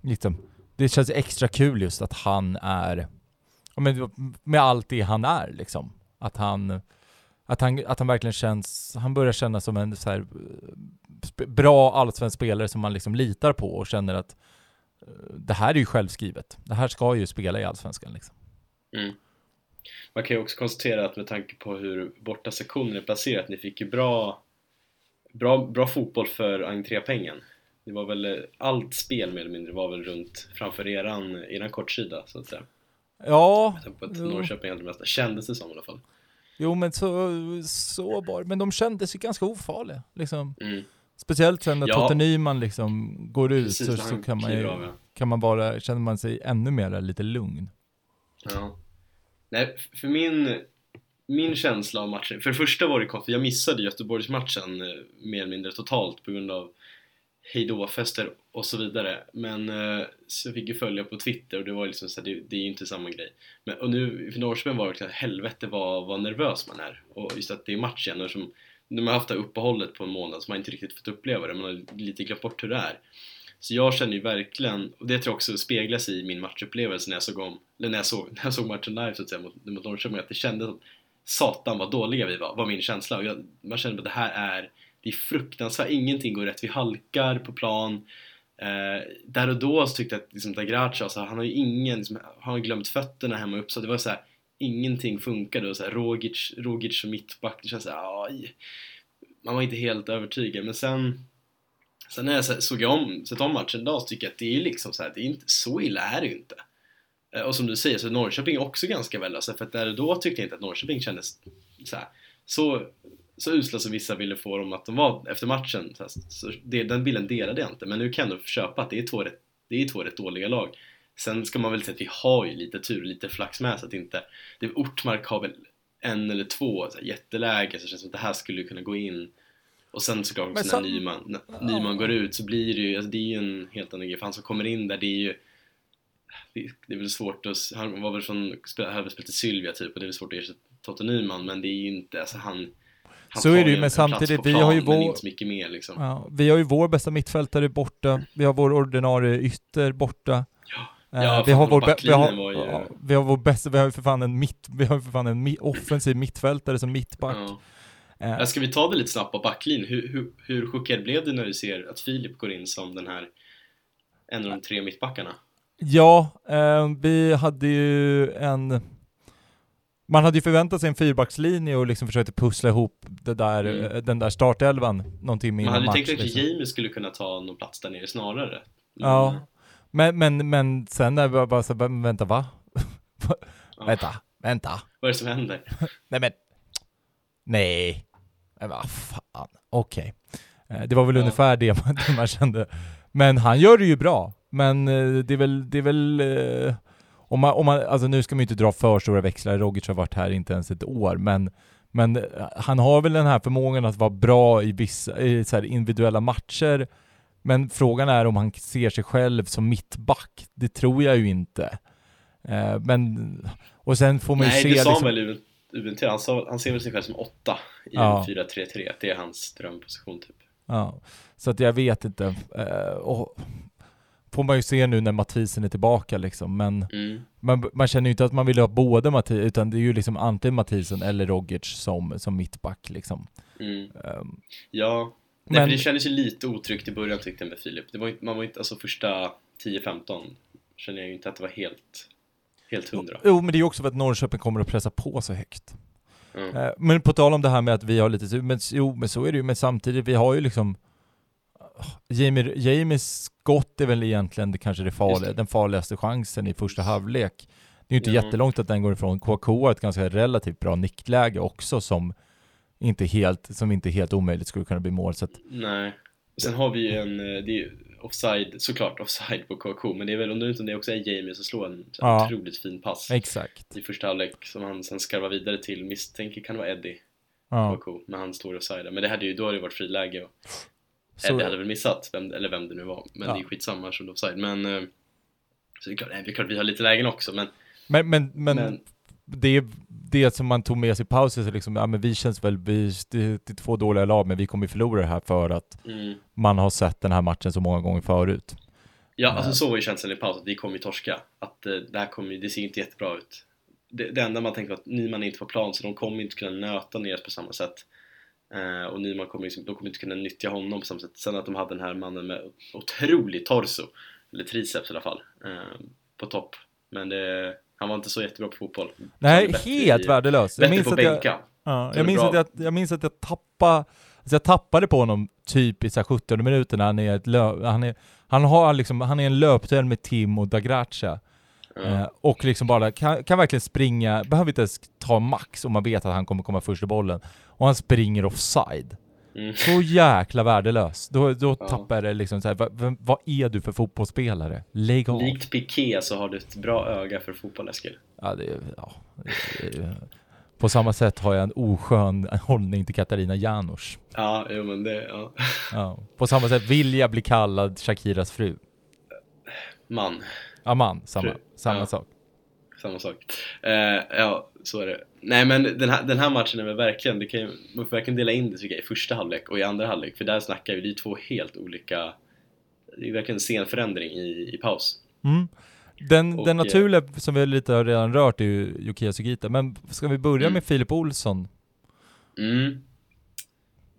Speaker 2: liksom, det känns extra kul just att han är, men med allt det han är liksom. Att han, att han, att han verkligen känns, han börjar känna som en så här, eh, bra allsvensk spelare som man liksom litar på och känner att eh, det här är ju självskrivet. Det här ska ju spela i allsvenskan liksom.
Speaker 1: Mm. Man kan ju också konstatera att med tanke på hur borta sektionen är placerat, ni fick ju bra, bra, bra fotboll för entrépengen. Det var väl, eh, allt spel mer eller mindre var väl runt framför eran, eran kortsida så att säga.
Speaker 2: Ja,
Speaker 1: på att. Norrköping hade det mesta, kändes det som i alla fall.
Speaker 2: jo men så, så var det. Men de kändes ju ganska ofarliga liksom.
Speaker 1: Mm.
Speaker 2: Speciellt sen när
Speaker 1: Ja.
Speaker 2: Totte Nyman liksom går ut
Speaker 1: Precis,
Speaker 2: så, så kan man ju,
Speaker 1: av, ja.
Speaker 2: kan man bara, känner man sig ännu mer lite lugn.
Speaker 1: Ja. Nej, för min, min känsla av matchen, för det första var det konstigt, jag missade Göteborgsmatchen eh, mer eller mindre totalt på grund av hejdå-fester och så vidare. Men eh, så jag fick ju följa på Twitter och det var liksom så här, det, det är ju inte samma grej. Men, och nu för Norrköping var det verkligen helvete vad, vad nervös man är. Och just att det är match igen, eftersom de har haft det här uppehållet på en månad så man har inte riktigt fått uppleva det, man har lite glömt bort hur det är. Så jag känner ju verkligen, och det tror jag också speglas i min matchupplevelse när jag såg om, eller när jag såg, när jag såg matchen live så att säga mot, mot Norrköping, att det kändes att satan vad dåliga vi var, var min känsla. Och jag, man kände att det här är, det är fruktansvärt, ingenting går rätt, vi halkar på plan. Eh, där och då så tyckte jag att liksom, Dagracha, alltså, han har ju ingen, liksom, han har glömt fötterna hemma upp så det var så här, ingenting funkade och så här, Rogic, Rogic som mittback, det känns såhär, aj. Man var inte helt övertygad, men sen Sen när jag såg såg om, sett om matchen idag så tycker jag att det är liksom så här, det är inte, så illa är det ju inte. Eh, och som du säger, så är Norrköping också ganska väl alltså, för att där och då tyckte jag inte att Norrköping kändes så, här, så, så usla som vissa ville få dem att de var efter matchen. Så, här, så det, den bilden delade jag inte, men nu kan jag ändå köpa att det är två rätt, det är två rätt dåliga lag. Sen ska man väl säga att vi har ju lite tur, lite flax med så att inte, det, Ortmark har väl en eller två så här, jätteläge så det känns som att det här skulle kunna gå in. Och sen såklart också
Speaker 2: Men
Speaker 1: när Nyman, när
Speaker 2: Ja.
Speaker 1: Nyman går ut så blir det ju, alltså det är ju en helt annan grej, för han som kommer in där det är ju det, det är väl svårt att, han var väl från, hade spelat i Sylvia typ och det är väl svårt att ersätta Totte Nyman men det är ju inte, alltså han han
Speaker 2: Så är det ju,
Speaker 1: en-
Speaker 2: men
Speaker 1: en
Speaker 2: samtidigt, vi har ju vår-
Speaker 1: så mer liksom.
Speaker 2: Ja, vi har ju vår bästa mittfältare borta, vi har vår ordinarie ytter borta.
Speaker 1: Ja.
Speaker 2: Vi, har vår vi, har,
Speaker 1: ju-
Speaker 2: ja, vi har vår bästa, vi har ju för fan en mitt, vi har för fan en mi- offensiv mittfältare som mittback.
Speaker 1: Ja.
Speaker 2: Eh,
Speaker 1: Ja, Ska vi ta det lite snabbt på backlinjen? Hur, hur, hur chockerad blev du när du ser att Filip går in som den här en av de tre mittbackarna?
Speaker 2: Ja, eh, vi hade ju en... Man hade ju förväntat sig en fyrbackslinje och liksom försökte pussla ihop det där,
Speaker 1: Mm.
Speaker 2: eh, den där startelvan någon timme
Speaker 1: Man
Speaker 2: innan
Speaker 1: hade ju tänkt att
Speaker 2: liksom.
Speaker 1: Jamie skulle kunna ta någon plats där nere snarare. Men,
Speaker 2: Ja. Men, men, men sen när vi bara så, vänta va?
Speaker 1: Ja.
Speaker 2: Vänta, vänta.
Speaker 1: Vad är det som händer?
Speaker 2: Nej men, nej. Men vad fan, okej. Eh, Det var väl
Speaker 1: Ja.
Speaker 2: ungefär det man, det man kände. Men han gör det ju bra. Men eh, det är väl, det är väl eh, om man, om man, alltså nu ska man ju inte dra för stora växlar, Rogic har varit här inte ens ett år, men, men han har väl den här förmågan att vara bra i vissa i så individuella matcher, men frågan är om han ser sig själv som mittback. Det tror jag ju inte. Eh, Men, och sen får man ju
Speaker 1: Nej,
Speaker 2: se
Speaker 1: det sa
Speaker 2: liksom,
Speaker 1: väl UNT. Han, sa, han ser väl sig själv som åtta i
Speaker 2: Ja.
Speaker 1: en 4-3-3. Det är hans drömposition typ.
Speaker 2: Ja, så att jag vet inte. Eh, och får man ju se nu när Mathisen är tillbaka liksom, men
Speaker 1: Mm.
Speaker 2: man, man känner ju inte att man vill ha både Mathisen, utan det är ju liksom antingen Mathisen eller Rogic som, som mittback liksom.
Speaker 1: Mm.
Speaker 2: Ehm,
Speaker 1: Ja. Nej,
Speaker 2: Men-
Speaker 1: för det kändes ju lite otryggt i början tyckte jag med Filip. Det var inte, man var inte, alltså första 10-15 kände jag ju inte att det var helt, helt hundra.
Speaker 2: jo, men det är ju också för att Norrköping kommer att pressa på så högt.
Speaker 1: Mm.
Speaker 2: Men på tal om det här med att vi har lite tur, men jo, men så är det ju, men samtidigt, vi har ju liksom Jamie, Jamies skott är väl egentligen det kanske det farliga,
Speaker 1: det.
Speaker 2: den farligaste chansen i första halvlek. Det är ju inte
Speaker 1: Ja.
Speaker 2: jättelångt att den går ifrån. KK har ett ganska relativt bra nickläge också som inte helt, som inte helt omöjligt skulle kunna bli mål. Så att,
Speaker 1: Nej. Sen har vi ju en, eh, det är offside, såklart offside på KK, men det är väl, om det också är Jamie som slår en
Speaker 2: Ja.
Speaker 1: otroligt fin pass
Speaker 2: exakt.
Speaker 1: i första halvlek som han sen skarvar vidare till, misstänker kan vara Eddie
Speaker 2: Ja.
Speaker 1: KK, men han står offside. Men det hade ju, då hade det varit friläge och
Speaker 2: Så,
Speaker 1: Eddie hade väl missat, vem, eller vem det nu var, men
Speaker 2: Ja.
Speaker 1: det är skitsamma är offside. Men, eh, så det är klart, det är klart vi har lite lägen också, men,
Speaker 2: men, men, men,
Speaker 1: men
Speaker 2: det är det som man tog med sig i pausen, så liksom, ja men vi känns väl, vi, det, det är två dåliga lag, men vi kommer förlora det här för att
Speaker 1: mm.
Speaker 2: man har sett den här matchen så många gånger förut.
Speaker 1: Ja,
Speaker 2: Nej.
Speaker 1: alltså så var ju känslan i paus, att vi kommer ju torska. Att eh, det här kommer det ser inte jättebra ut. Det, det enda man tänkte var att Nyman är inte på plan, så de kommer inte kunna nöta ner oss på samma sätt. Eh, och Nyman kommer liksom, de kommer inte kunna nyttja honom på samma sätt. Sen att de hade den här mannen med otrolig torso, eller triceps i alla fall, eh, på topp. Men det, han var inte så jättebra på fotboll.
Speaker 2: Nej, helt
Speaker 1: i-
Speaker 2: värdelös. Jag minns, att jag, ja, jag, minns att jag, jag minns att jag tappade, alltså jag tappade på honom typ i så här 17 minuter när han är ett lö, han är, han har liksom, han är en löpduell med Tim och Dagracha.
Speaker 1: Ja.
Speaker 2: Eh, och liksom bara kan, kan verkligen springa, behöver inte ens ta max om man vet att han kommer komma först i bollen. Och han springer offside.
Speaker 1: Mm.
Speaker 2: Så jäkla värdelös. Då, då
Speaker 1: Ja.
Speaker 2: tappar det liksom så här, vad, vad är du för fotbollsspelare? Lägg av.
Speaker 1: Likt Piqué så har du ett bra öga för fotboll, Eskil.
Speaker 2: Ja, det, ja, det, på samma sätt har jag en oskön hållning till Katarina Janouch.
Speaker 1: Ja, jo men det, ja.
Speaker 2: Ja. På samma sätt vill jag bli kallad Shakiras fru.
Speaker 1: Man.
Speaker 2: Aman, samma,
Speaker 1: Fru.
Speaker 2: samma
Speaker 1: Ja.
Speaker 2: sak.
Speaker 1: Samma sak. Eh, ja, så är det. Nej men den här, den här matchen är väl verkligen, det kan, ju- man får verkligen dela in det tycker jag i första halvlek och i andra halvlek för där snackar vi, det är två helt olika Det är verkligen en scenförändring i, i paus.
Speaker 2: Mm. Den,
Speaker 1: Och,
Speaker 2: den
Speaker 1: eh,
Speaker 2: naturliga som vi lite har redan rört är ju Yukiya Sugita, men ska vi börja
Speaker 1: Mm.
Speaker 2: med Filip Olsson?
Speaker 1: Mm.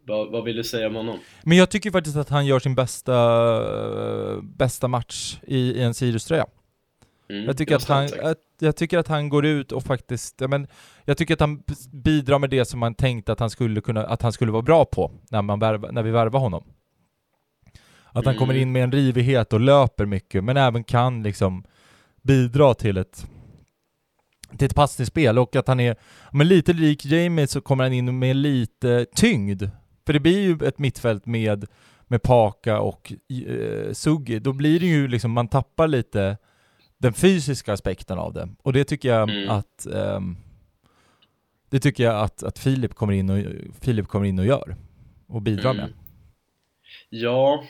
Speaker 1: Vad, vad vill du säga om honom?
Speaker 2: Men jag tycker faktiskt att han gör sin bästa, bästa match i, i en Sirius-tröja.
Speaker 1: Mm,
Speaker 2: Jag tycker, att han, att, jag tycker att han går ut och faktiskt, ja, men, jag tycker att han bidrar med det som man tänkte att han skulle kunna, att han skulle vara bra på när, man värva, när vi värvar honom. Att han
Speaker 1: Mm.
Speaker 2: kommer in med en rivighet och löper mycket, men även kan liksom bidra till ett till ett passningsspel och att han är, men lite lik Jamie så kommer han in med lite tyngd. För det blir ju ett mittfält med, med Paka och eh, Suggi, då blir det ju liksom, man tappar lite den fysiska aspekten av det. Och det tycker jag
Speaker 1: Mm.
Speaker 2: att ehm, det tycker jag att, att Filip kommer in och Filip kommer in och gör och bidrar med.
Speaker 1: Mm. Ja,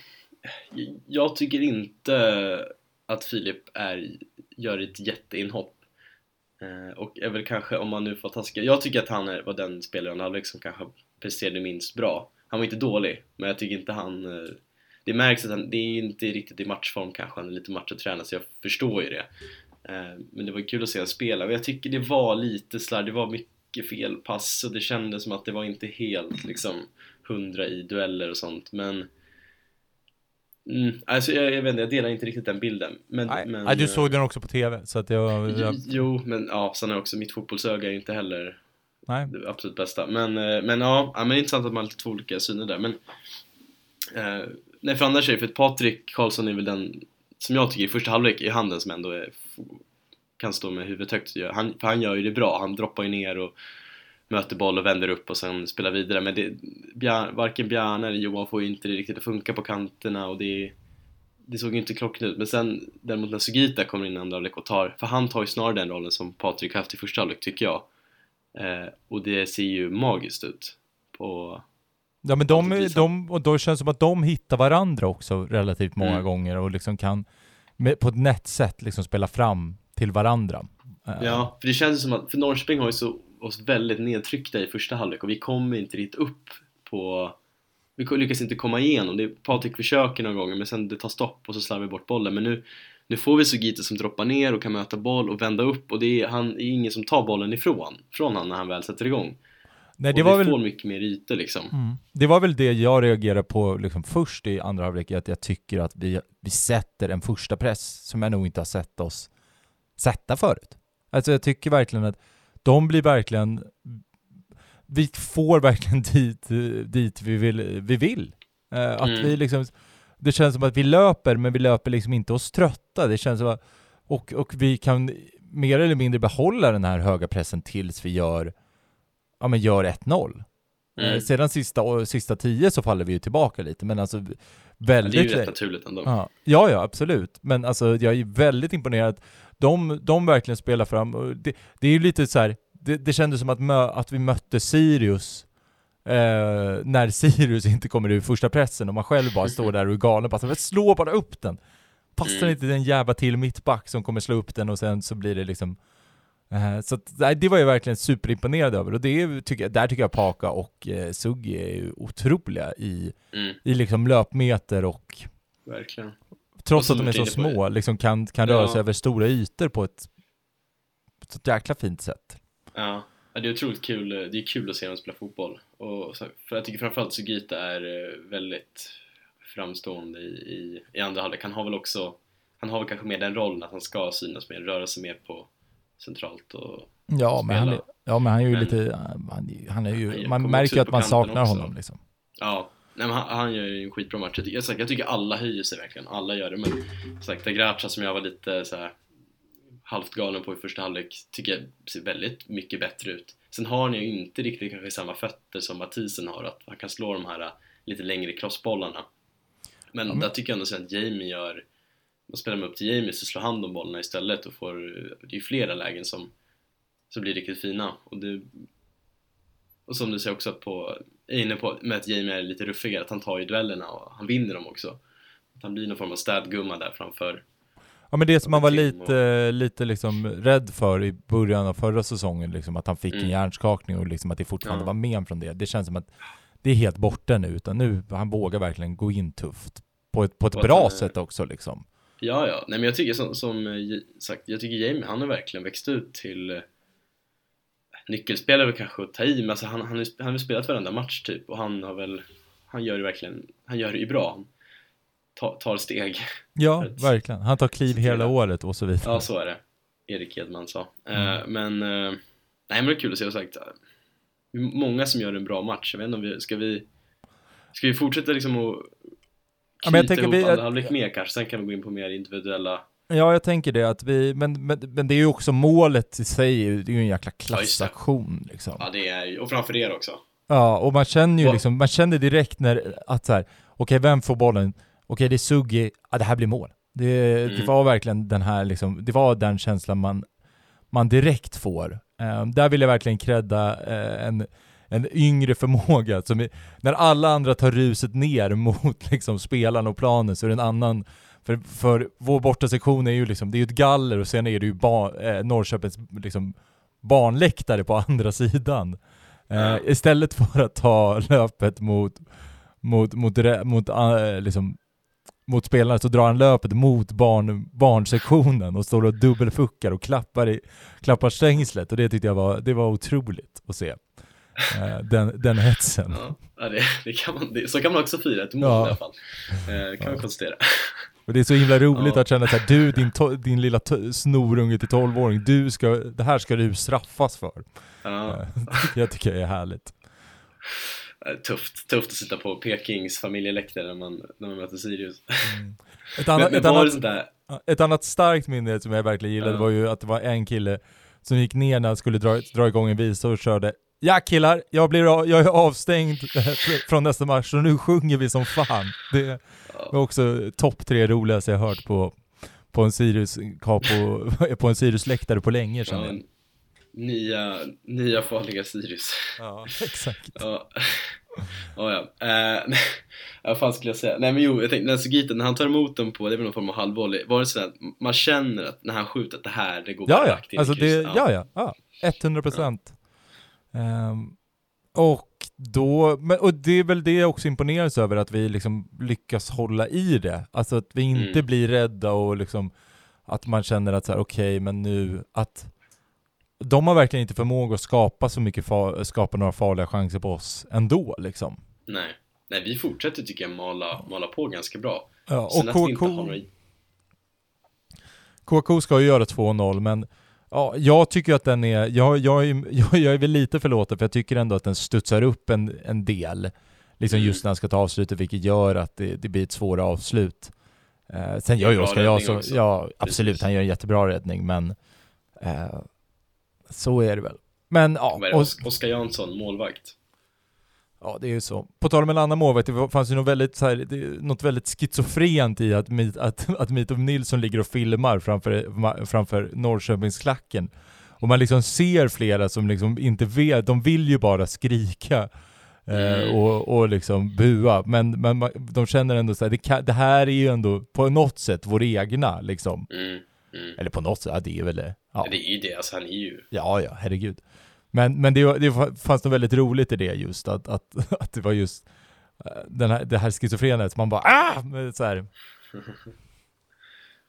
Speaker 1: jag tycker inte att Filip är, gör ett jätteinhopp. Eh, och är väl kanske, om man nu får taska, jag tycker att han är, var den spelaren i halvlek som kanske presterade minst bra. Han var inte dålig, men jag tycker inte han... eh, Det märks att han, det är inte riktigt i matchform kanske, han är lite matchtränad så jag förstår ju det. Eh, Men det var kul att se honom spela, och jag tycker det var lite slarv, det var mycket felpass och det kändes som att det var inte helt liksom hundra i dueller och sånt, men Mm, alltså jag, jag vet inte, jag delar inte riktigt den bilden. Men,
Speaker 2: Nej,
Speaker 1: men,
Speaker 2: nej, du
Speaker 1: eh,
Speaker 2: såg den också på TV, så att jag... jag
Speaker 1: Jo, men ja, sen är också mitt fotbollsöga är inte heller
Speaker 2: nej.
Speaker 1: det absolut bästa. Men, eh, men ja, ja, men det är intressant att man har lite två olika syner där. Men, eh, nej, för annars är det, för att Patrik Karlsson är väl den som jag tycker i första halvlek är han den som ändå är, kan stå med huvudet högt. Han, för han gör ju det bra, han droppar ju ner och möter boll och vänder upp och sen spelar vidare. Men det, Bjar, varken Bjarne eller Johan får ju inte det riktigt att funka på kanterna och det, det såg ju inte klockrent ut. Men sen däremot när Sugita kommer in i andra halvlek och tar, för han tar ju snarare den rollen som Patrik haft i första halvlek tycker jag. Eh, och det ser ju magiskt ut. På,
Speaker 2: Ja men de, de, och då känns det som att de hittar varandra också relativt många
Speaker 1: Mm.
Speaker 2: gånger och liksom kan med, på ett nätt sätt liksom spela fram till varandra. Eh,
Speaker 1: Ja, för det känns som att, för Norrköping har ju så, oss väldigt nedtryckta i första halvlek och vi kommer inte riktigt upp på vi lyckas inte komma igenom, det, Patrik försöker några gånger men sen det tar stopp och så slarvar vi bort bollen. Men nu, nu får vi Sugita som droppar ner och kan möta boll och vända upp och det är, han, det är ingen som tar bollen ifrån från han när han väl sätter igång
Speaker 2: Nej,
Speaker 1: och
Speaker 2: det
Speaker 1: vi
Speaker 2: var väl...
Speaker 1: får mycket mer ytor liksom
Speaker 2: Mm. Det var väl det jag reagerade på liksom först i andra halvlek, att jag tycker att vi, vi sätter en första press som jag nog inte har sett oss sätta förut. Alltså jag tycker verkligen att de blir verkligen, vi får verkligen dit, dit vi vill. Vi vill. Eh, att
Speaker 1: Mm.
Speaker 2: vi liksom, det känns som att vi löper, men vi löper liksom inte oss trötta. Det känns som att, och, och vi kan mer eller mindre behålla den här höga pressen tills vi gör, ja men gör 1-0. Eh,
Speaker 1: mm.
Speaker 2: Sedan sista, sista tio så faller vi ju tillbaka lite, men alltså
Speaker 1: ja,
Speaker 2: väldigt...
Speaker 1: Det är ju rätt naturligt ändå
Speaker 2: ja, ja, ja, absolut. Men alltså jag är väldigt imponerad. De, de verkligen spelar fram. och Det, det är ju lite så här, det, det kändes som att, mö, att vi mötte Sirius eh, när Sirius inte kommer ur första pressen och man själv bara står där och är galen. Bara, så här, slå bara upp den! Passar
Speaker 1: Mm.
Speaker 2: inte den jävla till mittback som kommer slå upp den och sen så blir det liksom så att, det var jag verkligen superimponerad över och det är, tycker jag, där tycker jag Paka och eh, Suggi är ju otroliga i,
Speaker 1: mm,
Speaker 2: i liksom löpmeter och
Speaker 1: verkligen
Speaker 2: trots
Speaker 1: Och
Speaker 2: att de är så små, liksom kan, kan röra
Speaker 1: Ja.
Speaker 2: sig över stora ytor på ett, på ett jäkla fint sätt.
Speaker 1: Ja, ja, det är otroligt kul, det är kul att se dem spela fotboll. Och, för jag tycker framförallt Sugita är eh, väldigt framstående i, i, i andra halvlek. Han har väl också, han har väl kanske mer den rollen att han ska synas mer, röra sig mer på centralt och
Speaker 2: Ja, men han, är-
Speaker 1: spela.
Speaker 2: ja, men han är ju
Speaker 1: Men-
Speaker 2: lite, han, han är ju,
Speaker 1: Han
Speaker 2: man märker ju att man saknar
Speaker 1: också.
Speaker 2: honom liksom.
Speaker 1: Ja, nej, men han, han gör ju en skitbra match. Jag jag, jag tycker alla höjer sig verkligen, alla gör det. Men sagt, Gracha som jag var lite så här halvt galen på i första halvlek tycker jag ser väldigt mycket bättre ut. Sen har han ju inte riktigt kanske samma fötter som Mathisen har, att han kan slå de här lite längre crossbollarna. Men,
Speaker 2: Ja, men-
Speaker 1: där tycker jag ändå att Jamie gör, man spelar med upp till Jamie så slår han de bollarna istället och får, det är ju flera lägen som, som blir riktigt fina. Och det, och som du säger också på, är inne på med att Jamie är lite ruffigare, att han tar ju duellerna och han vinner dem också. Att han blir någon form av städgumma där framför.
Speaker 2: Ja men det som man var lite, lite liksom rädd för i början av förra säsongen, liksom att han fick en
Speaker 1: Mm.
Speaker 2: hjärnskakning och liksom att det fortfarande
Speaker 1: Ja.
Speaker 2: var men från det. Det känns som att det är helt borta nu, utan nu, han vågar verkligen gå in tufft. På ett, på ett
Speaker 1: Och
Speaker 2: bra
Speaker 1: är-
Speaker 2: sätt också liksom.
Speaker 1: Ja, ja, nej men jag tycker som, som eh, sagt, jag tycker Jamie, han har verkligen växt ut till eh, nyckelspelare kanske att ta i, men alltså han, han, ju- han har väl spelat varenda match typ och han har väl, han gör det verkligen, han gör det ju bra. Han tar, tar steg.
Speaker 2: Ja,
Speaker 1: att
Speaker 2: verkligen. Han tar kliv hela året och så vidare.
Speaker 1: Ja, så är det. Erik Edman sa.
Speaker 2: Mm.
Speaker 1: Eh, men, eh, nej men det är kul att se, och sagt, eh, många som gör en bra match. Jag vet inte om vi, ska vi, ska vi fortsätta liksom att
Speaker 2: Ja, men jag tänker
Speaker 1: ihop
Speaker 2: vi-
Speaker 1: andra halvlek mer kanske, sen kan vi gå in på mer individuella
Speaker 2: Ja, jag tänker det att vi, men, men, men det är ju också målet i sig, det är ju en jäkla
Speaker 1: Ja, det.
Speaker 2: klassaktion liksom.
Speaker 1: Ja, det är och framför er också.
Speaker 2: Ja, och man känner ju
Speaker 1: Och-
Speaker 2: liksom, man känner direkt när, att så här, okej vem får bollen? Okej det är Suggi, ja det här blir mål. Det, det
Speaker 1: Mm.
Speaker 2: var verkligen den här liksom, det var den känslan man, man direkt får. Eh, där vill jag verkligen credda eh, en, en yngre förmåga, som är, när alla andra tar ruset ner mot liksom spelarna och planen så är det en annan för, för vår borta sektion är ju liksom, det är ju ett galler och sen är det ju ba, eh, Norrköpings liksom barnläktare på andra sidan. Eh. Istället för att ta löpet mot, mot, mot, mot, eh, liksom, mot spelarna så drar han löpet mot barn, barnsektionen och står och dubbelfuckar och klappar, i, klappar stängslet och det tyckte jag var, det var otroligt att se. Eh, den, den hetsen.
Speaker 1: Ja, det, det kan man, det, så kan man också fira ett mål
Speaker 2: Ja.
Speaker 1: i alla fall. Eh, kan man konstatera.
Speaker 2: Och det är så himla roligt
Speaker 1: Ja.
Speaker 2: att känna såhär, du din, to- din lilla snorunge till 12-åring, du ska, det här ska du straffas för.
Speaker 1: Ja.
Speaker 2: Eh, det jag tycker jag är härligt.
Speaker 1: Tufft, tufft att sitta på Pekings familjeläktare när man, när man möter Sirius.
Speaker 2: Mm. Ett,
Speaker 1: Men,
Speaker 2: annat,
Speaker 1: men
Speaker 2: ett,
Speaker 1: det
Speaker 2: annat,
Speaker 1: där,
Speaker 2: ett annat starkt minne som jag verkligen gillade
Speaker 1: Ja.
Speaker 2: var ju att det var en kille som gick ner när han skulle dra, dra igång en visa och körde Ja killar, jag, blir av, jag är avstängd från nästa match så nu sjunger vi som fan. Det var
Speaker 1: ja,
Speaker 2: också topp tre roligaste jag hört på, på en Sirius, på, på en Sirius-läktare på länge känner
Speaker 1: ja, nya, nya farliga Sirius.
Speaker 2: Ja, exakt.
Speaker 1: Ja, ja. ja. Eh, nej, vad fan skulle jag säga? Nej men jo, jag tänkte, när Sugita, när han tar emot den på, det är väl någon form av halvvolley, var det så att man känner att när han skjuter att det här, det går
Speaker 2: Ja, ja. Alltså det,
Speaker 1: krysset?
Speaker 2: ja, ja, ja. 100 procent. Ehm, och då, men, och det är väl det jag också imponeras över, att vi liksom lyckas hålla i det. Alltså att vi inte
Speaker 1: Mm.
Speaker 2: blir rädda och liksom att man känner att så här, okej, men nu att de har verkligen inte förmåga att skapa så mycket, skapa några farliga chanser på oss ändå liksom.
Speaker 1: Nej. Nej, vi fortsätter tycker jag mala, mala på ganska bra.
Speaker 2: Ja, och KK,
Speaker 1: några...
Speaker 2: KK ska ju göra 2-0, men ja, jag tycker att den är, jag, jag, är, jag, jag är väl lite förlåten för jag tycker ändå att den studsar upp en, en del. Liksom
Speaker 1: Mm.
Speaker 2: just när han ska ta avslutet, vilket gör att det, det blir ett svårare avslut. Eh, sen gör ju Oskar Jansson, ja absolut, han gör en jättebra räddning, men eh, så är det väl. Men ja,
Speaker 1: Oskar Jansson, målvakt.
Speaker 2: Ja, det är ju så. På tal om en annan målvakt, det fanns ju något väldigt, så här, något väldigt schizofrent i att, att, att Mitov Nilsson ligger och filmar framför, framför Norrköpingsklacken. Och man liksom ser flera som liksom inte vet, de vill ju bara skrika eh,
Speaker 1: Mm.
Speaker 2: och, och liksom bua, men, men de känner ändå så här, det, kan, det här är ju ändå på något sätt vår egna liksom.
Speaker 1: Mm. Mm.
Speaker 2: Eller på något sätt, ja, det är väl det. Ja.
Speaker 1: Det är ju det, alltså han är ju...
Speaker 2: Ja, ja, herregud. Men, men det, det fanns något väldigt roligt i det just, att, att, att det var just eh, den här, det här schizofrenet, man bara ah! Så här,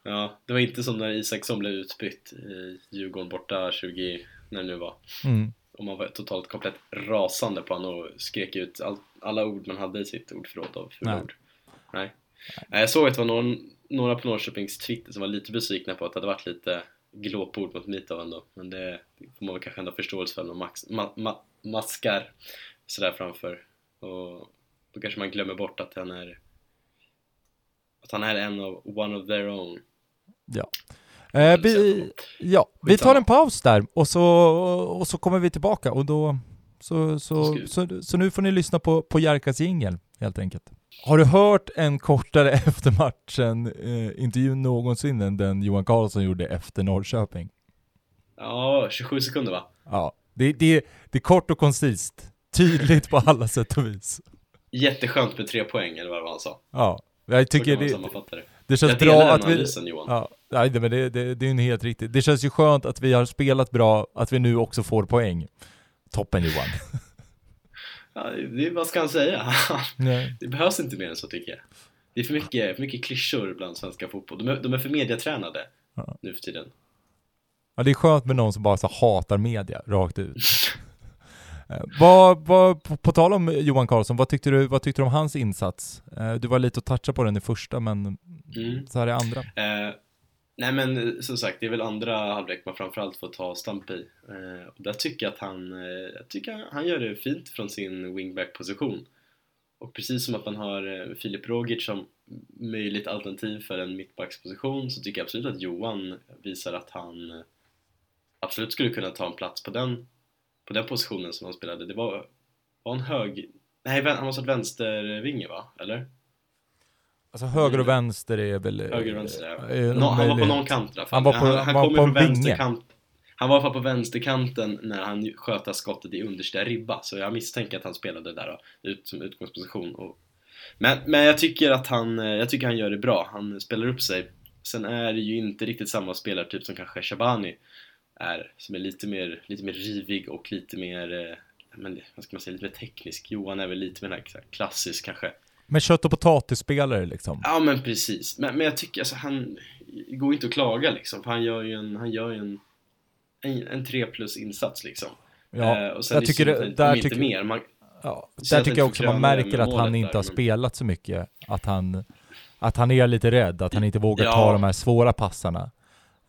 Speaker 1: Ja, det var inte som när Isaksson blev utbytt i Djurgården borta 20, när det nu var.
Speaker 2: mm,
Speaker 1: Och man var totalt komplett rasande på honom och skrek ut all, alla ord man hade i sitt ordförråd av fula
Speaker 2: Nej.
Speaker 1: ord. Nej. Nej. Jag såg att det var någon, några på Norrköpings Twitter som var lite besvikna på att det hade varit lite glåpord mot Mitov ändå. Men det får man väl kanske ändå förståelse för när man max, ma, ma, maskar sådär framför. Och då kanske man glömmer bort att han är att han är en av one of their own.
Speaker 2: ja. Eh, vi, ja, vi tar en paus där och så, och så kommer vi tillbaka och då så, så, så, så nu får ni lyssna på, på Jerkas jingel helt enkelt. Har du hört en kortare efter matchen eh, intervju någonsin än den Johan Karlsson gjorde efter Norrköping?
Speaker 1: Ja, 27 sekunder va?
Speaker 2: Ja, det, det, det är kort och koncist. Tydligt på alla sätt och vis.
Speaker 1: Jätteskönt med tre poäng eller vad han sa.
Speaker 2: Ja, jag tycker det,
Speaker 1: det.
Speaker 2: det känns
Speaker 1: Jag
Speaker 2: bra att vi...
Speaker 1: analysen Johan.
Speaker 2: Ja, nej, men det, det, det är ju helt riktigt. Det känns ju skönt att vi har spelat bra, att vi nu också får poäng. Toppen Johan.
Speaker 1: Ja, det, vad ska han säga?
Speaker 2: Nej.
Speaker 1: det behövs inte mer än så tycker jag. Det är för mycket, för mycket klyschor bland svenska fotboll. De är, de är för mediatränade
Speaker 2: Ja.
Speaker 1: nu för tiden.
Speaker 2: Ja, det är skönt med någon som bara så hatar media, rakt ut. Eh, vad, vad, på, på tal om Johan Karlsson, vad tyckte du, vad tyckte du om hans insats? Eh, du var lite och touchade på den i första, men
Speaker 1: Mm.
Speaker 2: så här i andra.
Speaker 1: Eh, nej men eh, som sagt, det är väl andra halvlek man framförallt får ta stamp i. Eh, och där tycker jag att han, eh, jag tycker han gör det fint från sin wingback-position. Och precis som att man har eh, Filip Rogic som möjligt alternativ för en mittbacksposition så tycker jag absolut att Johan visar att han eh, absolut skulle kunna ta en plats på den, på den positionen som han spelade. Det var, var en hög... Nej, han måste ha varit vänstervinge va? Eller?
Speaker 2: Alltså höger och vänster är väl... eh,
Speaker 1: Höger och vänster, ja.
Speaker 2: eh,
Speaker 1: han var på någon kant i alla fall.
Speaker 2: Han var på-
Speaker 1: han,
Speaker 2: var
Speaker 1: kommer
Speaker 2: på
Speaker 1: från vänsterkant. Han var i alla fall på vänsterkanten när han sköt skottet i understa ribba, så jag misstänker att han spelade där då, ut som utgångsposition. Och, men, men jag tycker att han, eh, jag tycker han gör det bra, han spelar upp sig. Sen är det ju inte riktigt samma spelartyp som kanske Shabani är, som är lite mer, lite mer rivig och lite mer, eh, men, vad ska man säga, lite mer teknisk. Johan är väl lite mer så här klassisk kanske.
Speaker 2: Men kött och potatisspelare liksom.
Speaker 1: Ja men precis, men, men jag tycker alltså han går inte att klaga liksom, för han gör ju en, han gör ju en, en, en 3 plus insats liksom.
Speaker 2: Ja,
Speaker 1: Eh, och sen
Speaker 2: jag tycker det-
Speaker 1: inte-
Speaker 2: där
Speaker 1: inte
Speaker 2: tycker-
Speaker 1: mer. Man,
Speaker 2: Ja, där tycker jag också man märker att han inte
Speaker 1: där,
Speaker 2: har spelat så mycket. Att han, att han är lite rädd, att han inte vågar
Speaker 1: Ja.
Speaker 2: ta de här svåra passarna.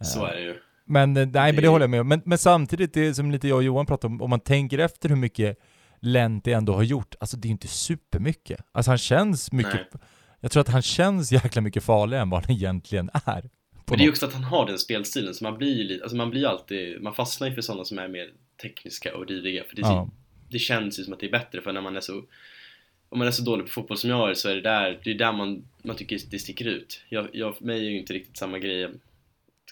Speaker 1: så är det ju.
Speaker 2: Men eh, nej, men det
Speaker 1: Det-
Speaker 2: håller jag med om. Men, men samtidigt, det är som lite jag och Johan pratade om, om man tänker efter hur mycket Lenti ändå har gjort, alltså det är inte supermycket. Alltså han känns mycket,
Speaker 1: Nej.
Speaker 2: jag tror att han känns jäkla mycket farligare än vad han egentligen är.
Speaker 1: Men det är
Speaker 2: något-
Speaker 1: också att han har den spelstilen, så man blir ju lite, alltså man blir alltid, man fastnar ju för sådana som är mer tekniska och riviga, för det,
Speaker 2: Ja.
Speaker 1: det känns ju som att det är bättre, för när man är så om man är så dålig på fotboll som jag är så är det där, det är där man, man tycker det sticker ut. Jag, jag, för mig är ju inte riktigt samma grej att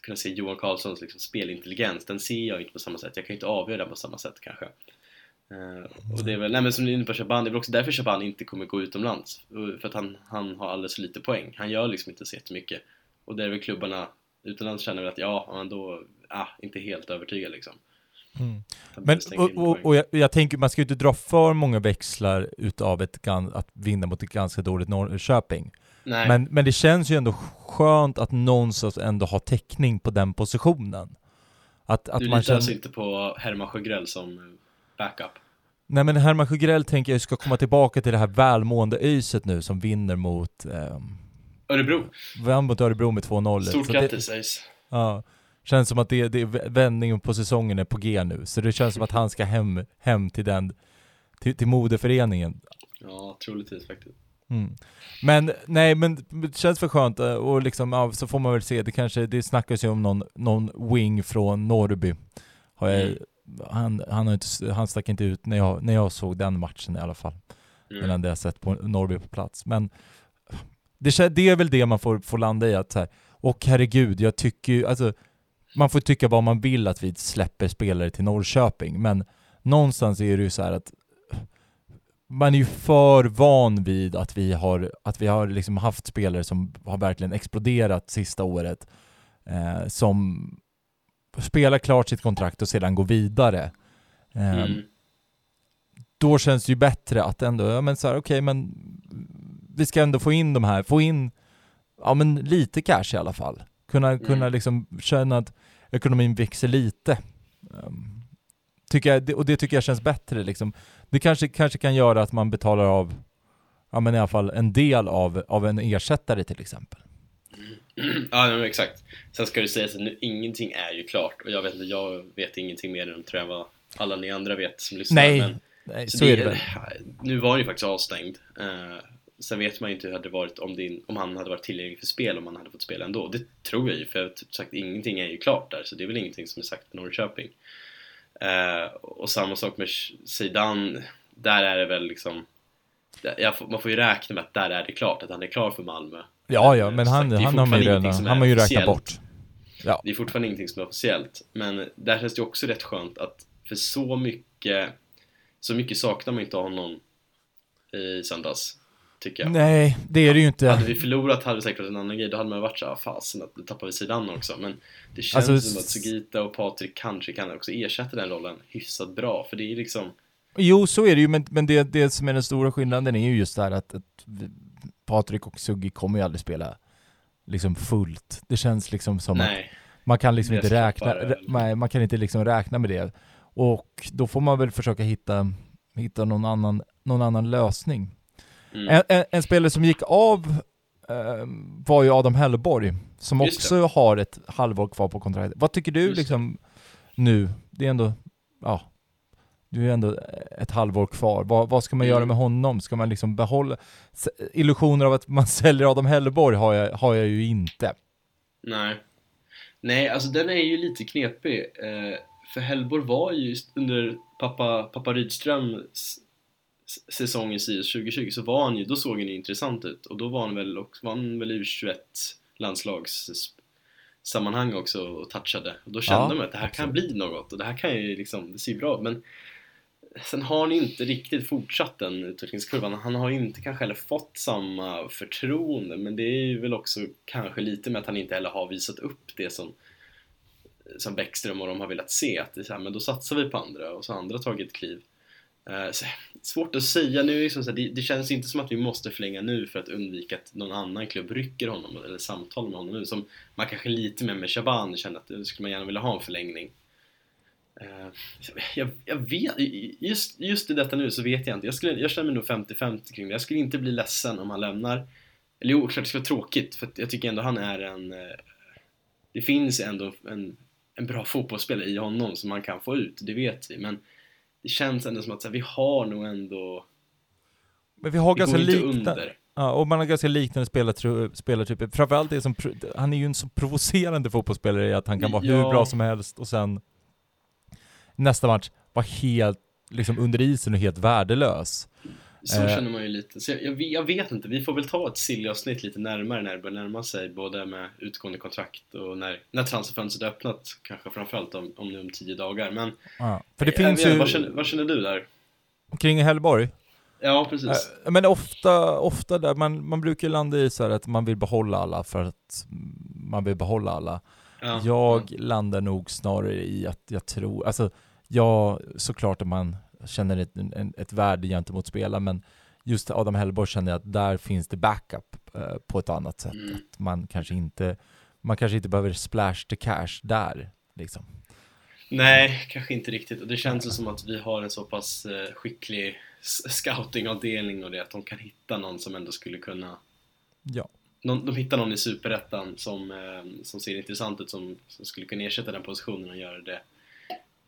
Speaker 1: kunna se Johan Karlssons liksom spelintelligens, den ser jag inte på samma sätt. Jag kan ju inte avgöra den på samma sätt kanske. Eh, och det är väl, nej men som ni är inne på Shaban, det är väl också därför Shaban inte kommer gå utomlands. Och- För att han, han har alldeles för lite poäng. Han gör liksom inte så jättemycket. Och där är väl klubbarna utomlands känner väl att ja, men då, ah, inte helt övertygad liksom.
Speaker 2: Mm. Men, och, och, och jag, jag tänker, man ska ju inte dra för många växlar utav ett, att vinna mot ett ganska dåligt Norrköping.
Speaker 1: nej,
Speaker 2: Men, men det känns ju ändå skönt att någonstans ändå ha täckning på den positionen. Att, att
Speaker 1: du
Speaker 2: man
Speaker 1: litar
Speaker 2: känner...
Speaker 1: alltså inte på Herman Sjögrell som eh, backup?
Speaker 2: Nej men Herman Sjögrell tänker jag ska komma tillbaka till det här välmående öset nu som vinner mot, um,
Speaker 1: Örebro,
Speaker 2: vann mot Örebro med 2-0.
Speaker 1: stort grattis Ace!
Speaker 2: Ja. Känns som att det, det vändningen på säsongen är på G nu, så det känns som att han ska hem, hem till den, till, till modeföreningen.
Speaker 1: Ja, troligtvis faktiskt.
Speaker 2: Mm. Men nej, men det känns för skönt eh, och liksom, ja, så får man väl se, det kanske, det snackas ju om någon, någon wing från Norrby. Har jag,
Speaker 1: Mm.
Speaker 2: Han, han, har inte, han stack inte ut när jag, när jag såg den matchen i alla fall.
Speaker 1: Mm.
Speaker 2: än det jag sett på Norrby på plats. Men det, det är väl det man får, får landa i att så här, och herregud, jag tycker ju, alltså man får tycka vad man vill att vi släpper spelare till Norrköping, men någonstans är det ju så här att man är ju för van vid att vi har, att vi har liksom haft spelare som har verkligen exploderat sista året, eh, som spelar klart sitt kontrakt och sedan går vidare. Eh,
Speaker 1: Mm.
Speaker 2: då känns det ju bättre att ändå, ja men så här, okej men vi ska ändå få in de här, få in, ja men lite cash i alla fall. Kunna, kunna liksom känna att ekonomin växer lite. Ehm, tycker jag, och det tycker jag känns bättre liksom. Det kanske, kanske kan göra att man betalar av, ja men i alla fall en del av, av en ersättare till exempel.
Speaker 1: Ja, men exakt. Sen ska det sägas att nu, ingenting är ju klart och jag vet inte, jag vet ingenting mer än tror jag vad alla ni andra vet som lyssnar.
Speaker 2: Nej,
Speaker 1: men,
Speaker 2: Nej,
Speaker 1: så
Speaker 2: så, är det väl.
Speaker 1: Nu var han ju faktiskt avstängd. Uh, sen vet man ju inte hur det hade varit om, din, om han hade varit tillgänglig för spel, om han hade fått spela ändå. Det tror jag ju, för typ sagt ingenting är ju klart där, så det är väl ingenting som är sagt på Norrköping. Eh, och samma sak med Zeidan, där är det väl liksom jag man får ju räkna med att där är det klart, att han är klar för Malmö.
Speaker 2: Ja, ja,
Speaker 1: Eh,
Speaker 2: men han,
Speaker 1: det
Speaker 2: han har man ju redan, han har ju räknat bort. Ja.
Speaker 1: Det är fortfarande ingenting som är officiellt, men där känns det också rätt skönt att för så mycket, så mycket saknar man inte honom i söndags, tycker jag.
Speaker 2: Nej, det är det ju inte.
Speaker 1: Hade vi förlorat hade det säkert varit en annan grej, då hade man varit såhär, fasen att då tappar vi sidan också. Men det känns
Speaker 2: Alltså,
Speaker 1: som att Sugita och Patrik kanske kan också ersätta den rollen hyfsat bra, för det är liksom
Speaker 2: Jo, så är det ju, men, men det, det som är den stora skillnaden är ju just det här att, att vi- Patrik och Suggi kommer ju aldrig spela liksom fullt. Det känns liksom som att
Speaker 1: Nej,
Speaker 2: man kan liksom inte räkna, nej, man kan inte liksom räkna med det. Och då får man väl försöka hitta, hitta någon, annan, någon annan lösning.
Speaker 1: mm.
Speaker 2: En, en, en spelare som gick av eh, var ju Adam Hellborg, som
Speaker 1: Just
Speaker 2: också har ett halvår kvar på kontraktet. Vad tycker du
Speaker 1: Just det.
Speaker 2: liksom nu? Det är ändå, ja, du är ändå ett halvår kvar. Vad, vad ska man
Speaker 1: Mm.
Speaker 2: göra med honom? Ska man liksom behålla... Illusioner av att man säljer Adam Hellborg har jag, har jag ju inte.
Speaker 1: Nej. Nej, alltså den är ju lite knepig. Eh, för Hellborg var ju under pappa, pappa Rydströms säsong i Sirius 2020 så var han ju, då såg han ju intressant ut och då var han väl, också, var han väl i 21 landslags s- sammanhang också och touchade och då kände
Speaker 2: Ja,
Speaker 1: man att det här kan
Speaker 2: absolut.
Speaker 1: bli något och det här kan ju liksom, det ser bra ut men sen har han inte riktigt fortsatt den utvecklingskurvan. Han har ju inte kanske heller fått samma förtroende men det är ju väl också kanske lite med att han inte heller har visat upp det som som Bäckström och de har velat se att det är så här, men då satsar vi på andra och så har andra tagit ett kliv. Eh, så, svårt att säga nu, liksom så här, det, det känns inte som att vi måste förlänga nu för att undvika att någon annan klubb rycker honom eller samtalar med honom nu. Som man kanske lite mer med Shaban känner att skulle man gärna vilja ha en förlängning. Eh, jag, jag vet, just, just i detta nu så vet jag inte. Jag, skulle, jag känner mig nog 50-50 kring det. Jag skulle inte bli ledsen om han lämnar. Eller jo, klart det skulle vara tråkigt för jag tycker ändå han är en... eh, Det finns ändå en, en bra fotbollsspelare i honom som man kan få ut, det vet vi. Men det känns ändå som att här, vi har nog ändå,
Speaker 2: Men vi har
Speaker 1: vi
Speaker 2: ganska liknande, ja, och man har ganska liknande spelartyper. Framförallt det som, han är ju en så provocerande fotbollsspelare i att han kan vara hur
Speaker 1: Ja.
Speaker 2: bra som helst och sen nästa match vara helt, liksom under isen och helt värdelös.
Speaker 1: Så
Speaker 2: Eh.
Speaker 1: känner man ju lite. Så jag, jag, jag vet inte, vi får väl ta ett silly-avsnitt lite närmare när det börjar närma sig, både med utgående kontrakt och när, när transferfönstret öppnat, kanske framförallt om, om nu om tio dagar. Men
Speaker 2: Ja. För det
Speaker 1: jag
Speaker 2: finns ju,
Speaker 1: vad, känner, vad känner du där?
Speaker 2: kring Hellborg,
Speaker 1: Ja, precis.
Speaker 2: Eh, Men ofta, ofta där, man, man brukar landa i så här att man vill behålla alla för att man vill behålla alla.
Speaker 1: Ja,
Speaker 2: jag landar nog snarare i att jag tror, alltså ja, såklart att man känner ett, en, ett värde gentemot spelaren, men just Adam Hellborg känner jag att där finns det backup eh, på ett annat sätt.
Speaker 1: Mm.
Speaker 2: Att man kanske inte, man kanske inte behöver splash the cash där, liksom.
Speaker 1: Nej, kanske inte riktigt. Och det känns ju som att vi har en så pass eh, skicklig scoutingavdelning och det att de kan hitta någon som ändå skulle kunna
Speaker 2: Ja.
Speaker 1: Någon, de hittar någon i Superettan som, eh, som ser intressant ut som, som skulle kunna ersätta den positionen och göra det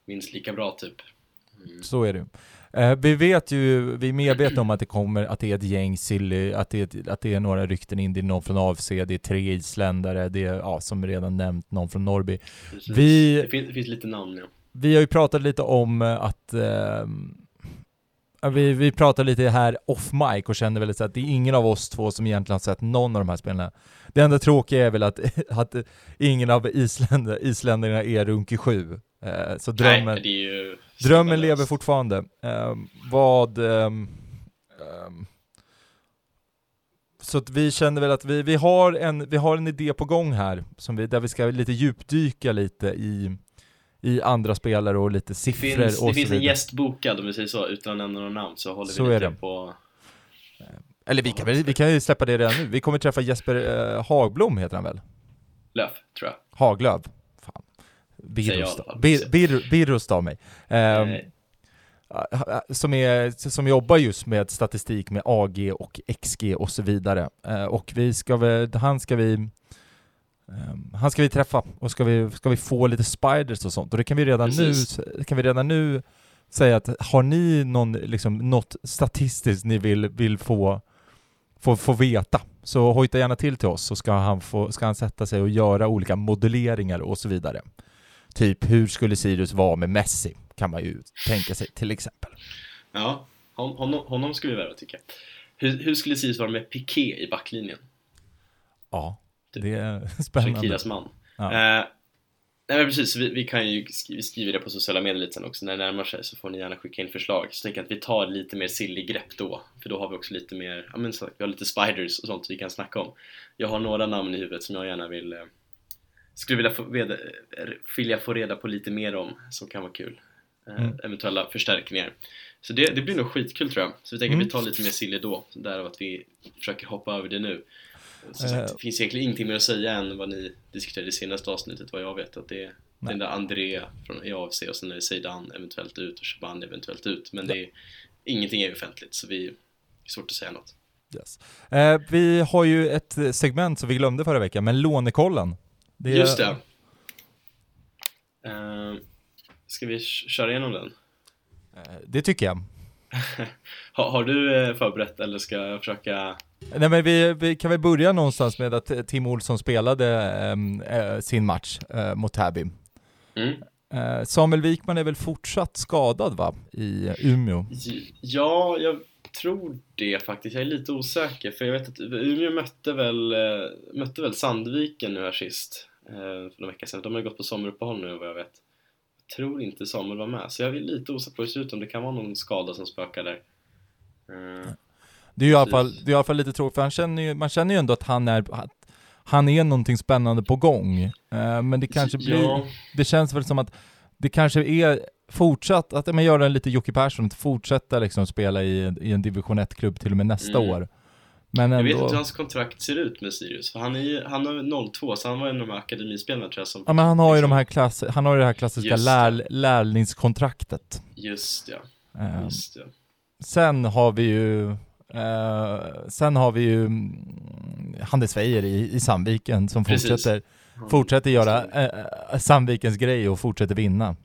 Speaker 1: minst lika bra typ. Mm.
Speaker 2: Så är det. Eh, vi vet ju, vi är medvetna om att det kommer, att det är ett gäng silly, att det att det är några rykten in, det är någon från AFC, det är tre isländare, det är, ja, som redan nämnt, någon från Norrby.
Speaker 1: Precis.
Speaker 2: Vi-
Speaker 1: Det, finns, det finns lite namn ja.
Speaker 2: Vi har ju pratat lite om eh, att ja, vi, vi pratar lite här off mic och känner väl att det är ingen av oss två som egentligen har sett någon av de här spelarna. Det enda tråkiga är väl att, att ingen av isländer, isländarna är Runke 7. Eh, så drömmen,
Speaker 1: Nej, ju
Speaker 2: drömmen lever fortfarande. Ehm, vad... ehm, ehm, så att vi känner väl att vi, vi, har en, vi har en idé på gång här, som vi, där vi ska lite djupdyka lite i, i andra spelare och lite
Speaker 1: Det
Speaker 2: siffror
Speaker 1: finns,
Speaker 2: och
Speaker 1: det finns en
Speaker 2: vidare.
Speaker 1: gäst bokad om vi säger så, utan att nämna några namn så håller vi
Speaker 2: Så
Speaker 1: lite
Speaker 2: är det.
Speaker 1: på
Speaker 2: Eller vi kan, väl- vi kan ju släppa det redan nu. Vi kommer träffa Jesper eh, Hagblom, heter han väl?
Speaker 1: Löf, tror jag.
Speaker 2: Haglöv. Fan. Birros, av mig. Ehm,
Speaker 1: Nej.
Speaker 2: som, är, som jobbar just med statistik med AG och XG och så vidare. Eh, och vi ska väl, han ska vi ehm, han ska vi träffa och ska vi, ska vi få lite spiders och sånt. Och det kan vi redan
Speaker 1: Precis.
Speaker 2: nu, kan vi redan nu säga att har ni någon, liksom, något statistiskt ni vill, vill få, få, få veta så hojta gärna till till oss så ska han, få, ska han sätta sig och göra olika modelleringar och så vidare. Typ hur skulle Sirius vara med Messi? Kan man ju tänka sig till exempel.
Speaker 1: Ja, hon, honom, honom skulle vi värva tycker jag. Hur, hur skulle Sirius vara med Piqué i backlinjen?
Speaker 2: Ja,
Speaker 1: Typ.
Speaker 2: det är spännande.
Speaker 1: Shakiras man.
Speaker 2: Ja.
Speaker 1: Eh, nej men precis, vi, vi kan ju skri- vi skriver det på sociala medier lite sen också när det närmar sig så får ni gärna skicka in förslag. Så tänker jag att vi tar lite mer sillig grepp då, för då har vi också lite mer, ja men så, vi har lite spiders och sånt vi kan snacka om. Jag har några namn i huvudet som jag gärna vill, eh, skulle vilja få, veda, eh, vilja få reda på lite mer om, som kan vara kul. Eh,
Speaker 2: Mm.
Speaker 1: Eventuella förstärkningar. Så det, det blir nog skitkul tror jag. Så vi tänker
Speaker 2: Mm.
Speaker 1: att vi tar lite mer silly då, därav att vi försöker hoppa över det nu. Som sagt,
Speaker 2: Eh.
Speaker 1: det finns egentligen ingenting mer att säga än vad ni diskuterade i senaste avsnittet vad jag vet att det är
Speaker 2: Nej.
Speaker 1: den där André från AFC och sen är det Zeidan eventuellt ut och Shaban eventuellt ut men det är, ingenting är offentligt så vi det är svårt att säga något.
Speaker 2: Yes. Eh, vi har ju ett segment som vi glömde förra veckan, men lånekollen. Det är-
Speaker 1: Just det! Uh, ska vi köra igenom den?
Speaker 2: Eh, det tycker jag.
Speaker 1: Ha, har du eh, förberett eller ska jag försöka?
Speaker 2: Nej men vi, vi kan väl börja någonstans med att Tim Olsson spelade eh, sin match eh, mot Täby.
Speaker 1: Mm.
Speaker 2: Eh, Samuel Wikman är väl fortsatt skadad va, i Umeå?
Speaker 1: Ja, jag tror det faktiskt. Jag är lite osäker för jag vet att Umeå mötte väl, mötte väl Sandviken nu här sist för några veckor sedan. De har ju gått på sommaruppehåll nu vad jag vet. Jag tror inte Samuel var med så jag är lite osäker på hur det ser ut om det kan vara någon skada som spökar där. Eh,
Speaker 2: Det är ju i alla fall, det är i alla fall lite tråkigt, för han känner ju, man känner ju ändå att han är, att han är någonting spännande på gång. Eh, men det kanske blir,
Speaker 1: Ja,
Speaker 2: det känns väl som att det kanske är fortsatt, att man gör en lite Jocke Persson, att fortsätta liksom spela i, i en division 1-klubb till och med nästa
Speaker 1: Mm.
Speaker 2: år. Men
Speaker 1: jag
Speaker 2: ändå,
Speaker 1: vet inte hur hans kontrakt ser ut med Sirius för han är ju, han har 02 så han var en av de här akademispelarna tror jag som
Speaker 2: ja men han har ju
Speaker 1: liksom-
Speaker 2: de här klass, han har ju det här klassiska
Speaker 1: Just det.
Speaker 2: lär, lärlingskontraktet.
Speaker 1: Just ja,
Speaker 2: Eh,
Speaker 1: just ja.
Speaker 2: Sen har vi ju eh, sen har vi ju mm, Hannes Weijer i, i Sandviken som
Speaker 1: Precis.
Speaker 2: fortsätter, fortsätter göra eh, Sandvikens grej och fortsätter vinna.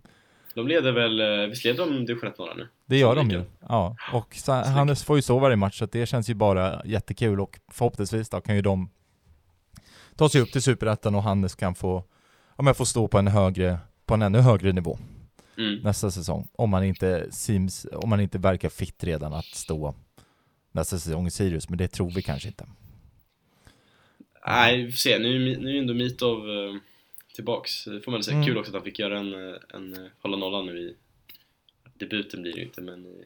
Speaker 1: De leder väl, visst leder de division 1 norra nu?
Speaker 2: Det gör de ju. Ja, och så, Hannes får ju så varje match, så det känns ju bara jättekul och förhoppningsvis då kan ju de ta sig upp till Superettan och Hannes kan få, ja, men få stå på en högre, på en ännu högre nivå
Speaker 1: Mm.
Speaker 2: nästa säsong. Om man inte seems, om man inte verkar fit redan att stå nästa säsong i Sirius, men det tror vi kanske inte.
Speaker 1: Nej, vi får se. Nu, nu är ju ändå Mitov eh, tillbaks. Det får man säga.
Speaker 2: Mm.
Speaker 1: Kul också att han fick göra en, eh, en eh, hålla nollan nu i debuten blir det ju inte, men i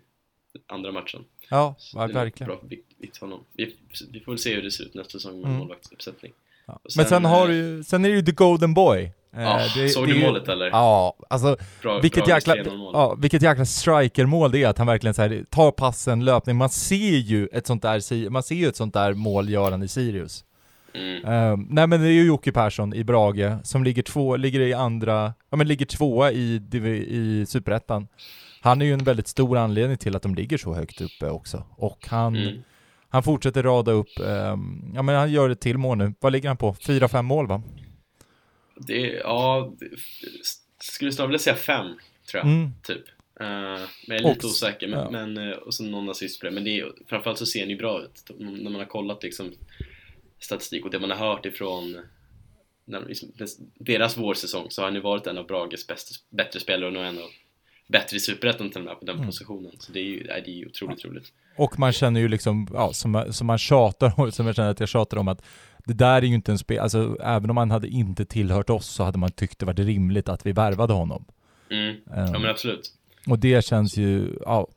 Speaker 1: andra matchen.
Speaker 2: Ja,
Speaker 1: Så
Speaker 2: ja verkligen.
Speaker 1: Bra vikt honom. Vi, vi får väl se hur det ser ut nästa säsong med
Speaker 2: Mm.
Speaker 1: målvaktsuppsättning.
Speaker 2: Ja. Men sen
Speaker 1: sen,
Speaker 2: har du ju, sen är det ju the golden boy. Eh,
Speaker 1: Ja,
Speaker 2: det-
Speaker 1: såg
Speaker 2: det
Speaker 1: du målet eller?
Speaker 2: Ja, alltså
Speaker 1: Bra,
Speaker 2: vilket
Speaker 1: bra
Speaker 2: jäkla,
Speaker 1: 3-0 mål.
Speaker 2: ja, vilket jäkla strikermål det är att han verkligen så här, tar passen, löpning, man ser ju ett sånt där, man ser ju ett sånt där målgörande i Sirius.
Speaker 1: Mm.
Speaker 2: Ehm, nej men det är ju Jocke Persson i Brage som ligger två, ligger i andra, ja men ligger tvåa i, i Superettan. Han är ju en väldigt stor anledning till att de ligger så högt uppe också. Och han,
Speaker 1: Mm.
Speaker 2: han fortsätter rada upp, ehm, ja men han gör ett till mål nu. Vad ligger han på? Fyra, fem mål va?
Speaker 1: Det, ja, det, skulle snarare vilja säga fem, tror jag.
Speaker 2: Mm.
Speaker 1: Typ. Eh, men jag är lite
Speaker 2: Och-
Speaker 1: osäker. Men,
Speaker 2: ja.
Speaker 1: men, eh, och så någon assist på det. Men det är, framförallt så ser ni bra ut. När man har kollat liksom statistik och det man har hört ifrån när, liksom, deras vårsäsong så har ju varit en av Brages bästa, bättre spelare och nog en av bättre i Superettan till och med på den
Speaker 2: Mm.
Speaker 1: positionen. Så det är ju, det är ju otroligt roligt.
Speaker 2: Och man känner ju liksom, ja, som, som man tjatar om, som jag känner att jag tjatar om att det där är ju inte en spel, alltså även om han hade inte tillhört oss så hade man tyckt det var rimligt att vi värvade honom.
Speaker 1: Mm.
Speaker 2: Ehm,
Speaker 1: Ja men absolut.
Speaker 2: Och det känns ju, ja,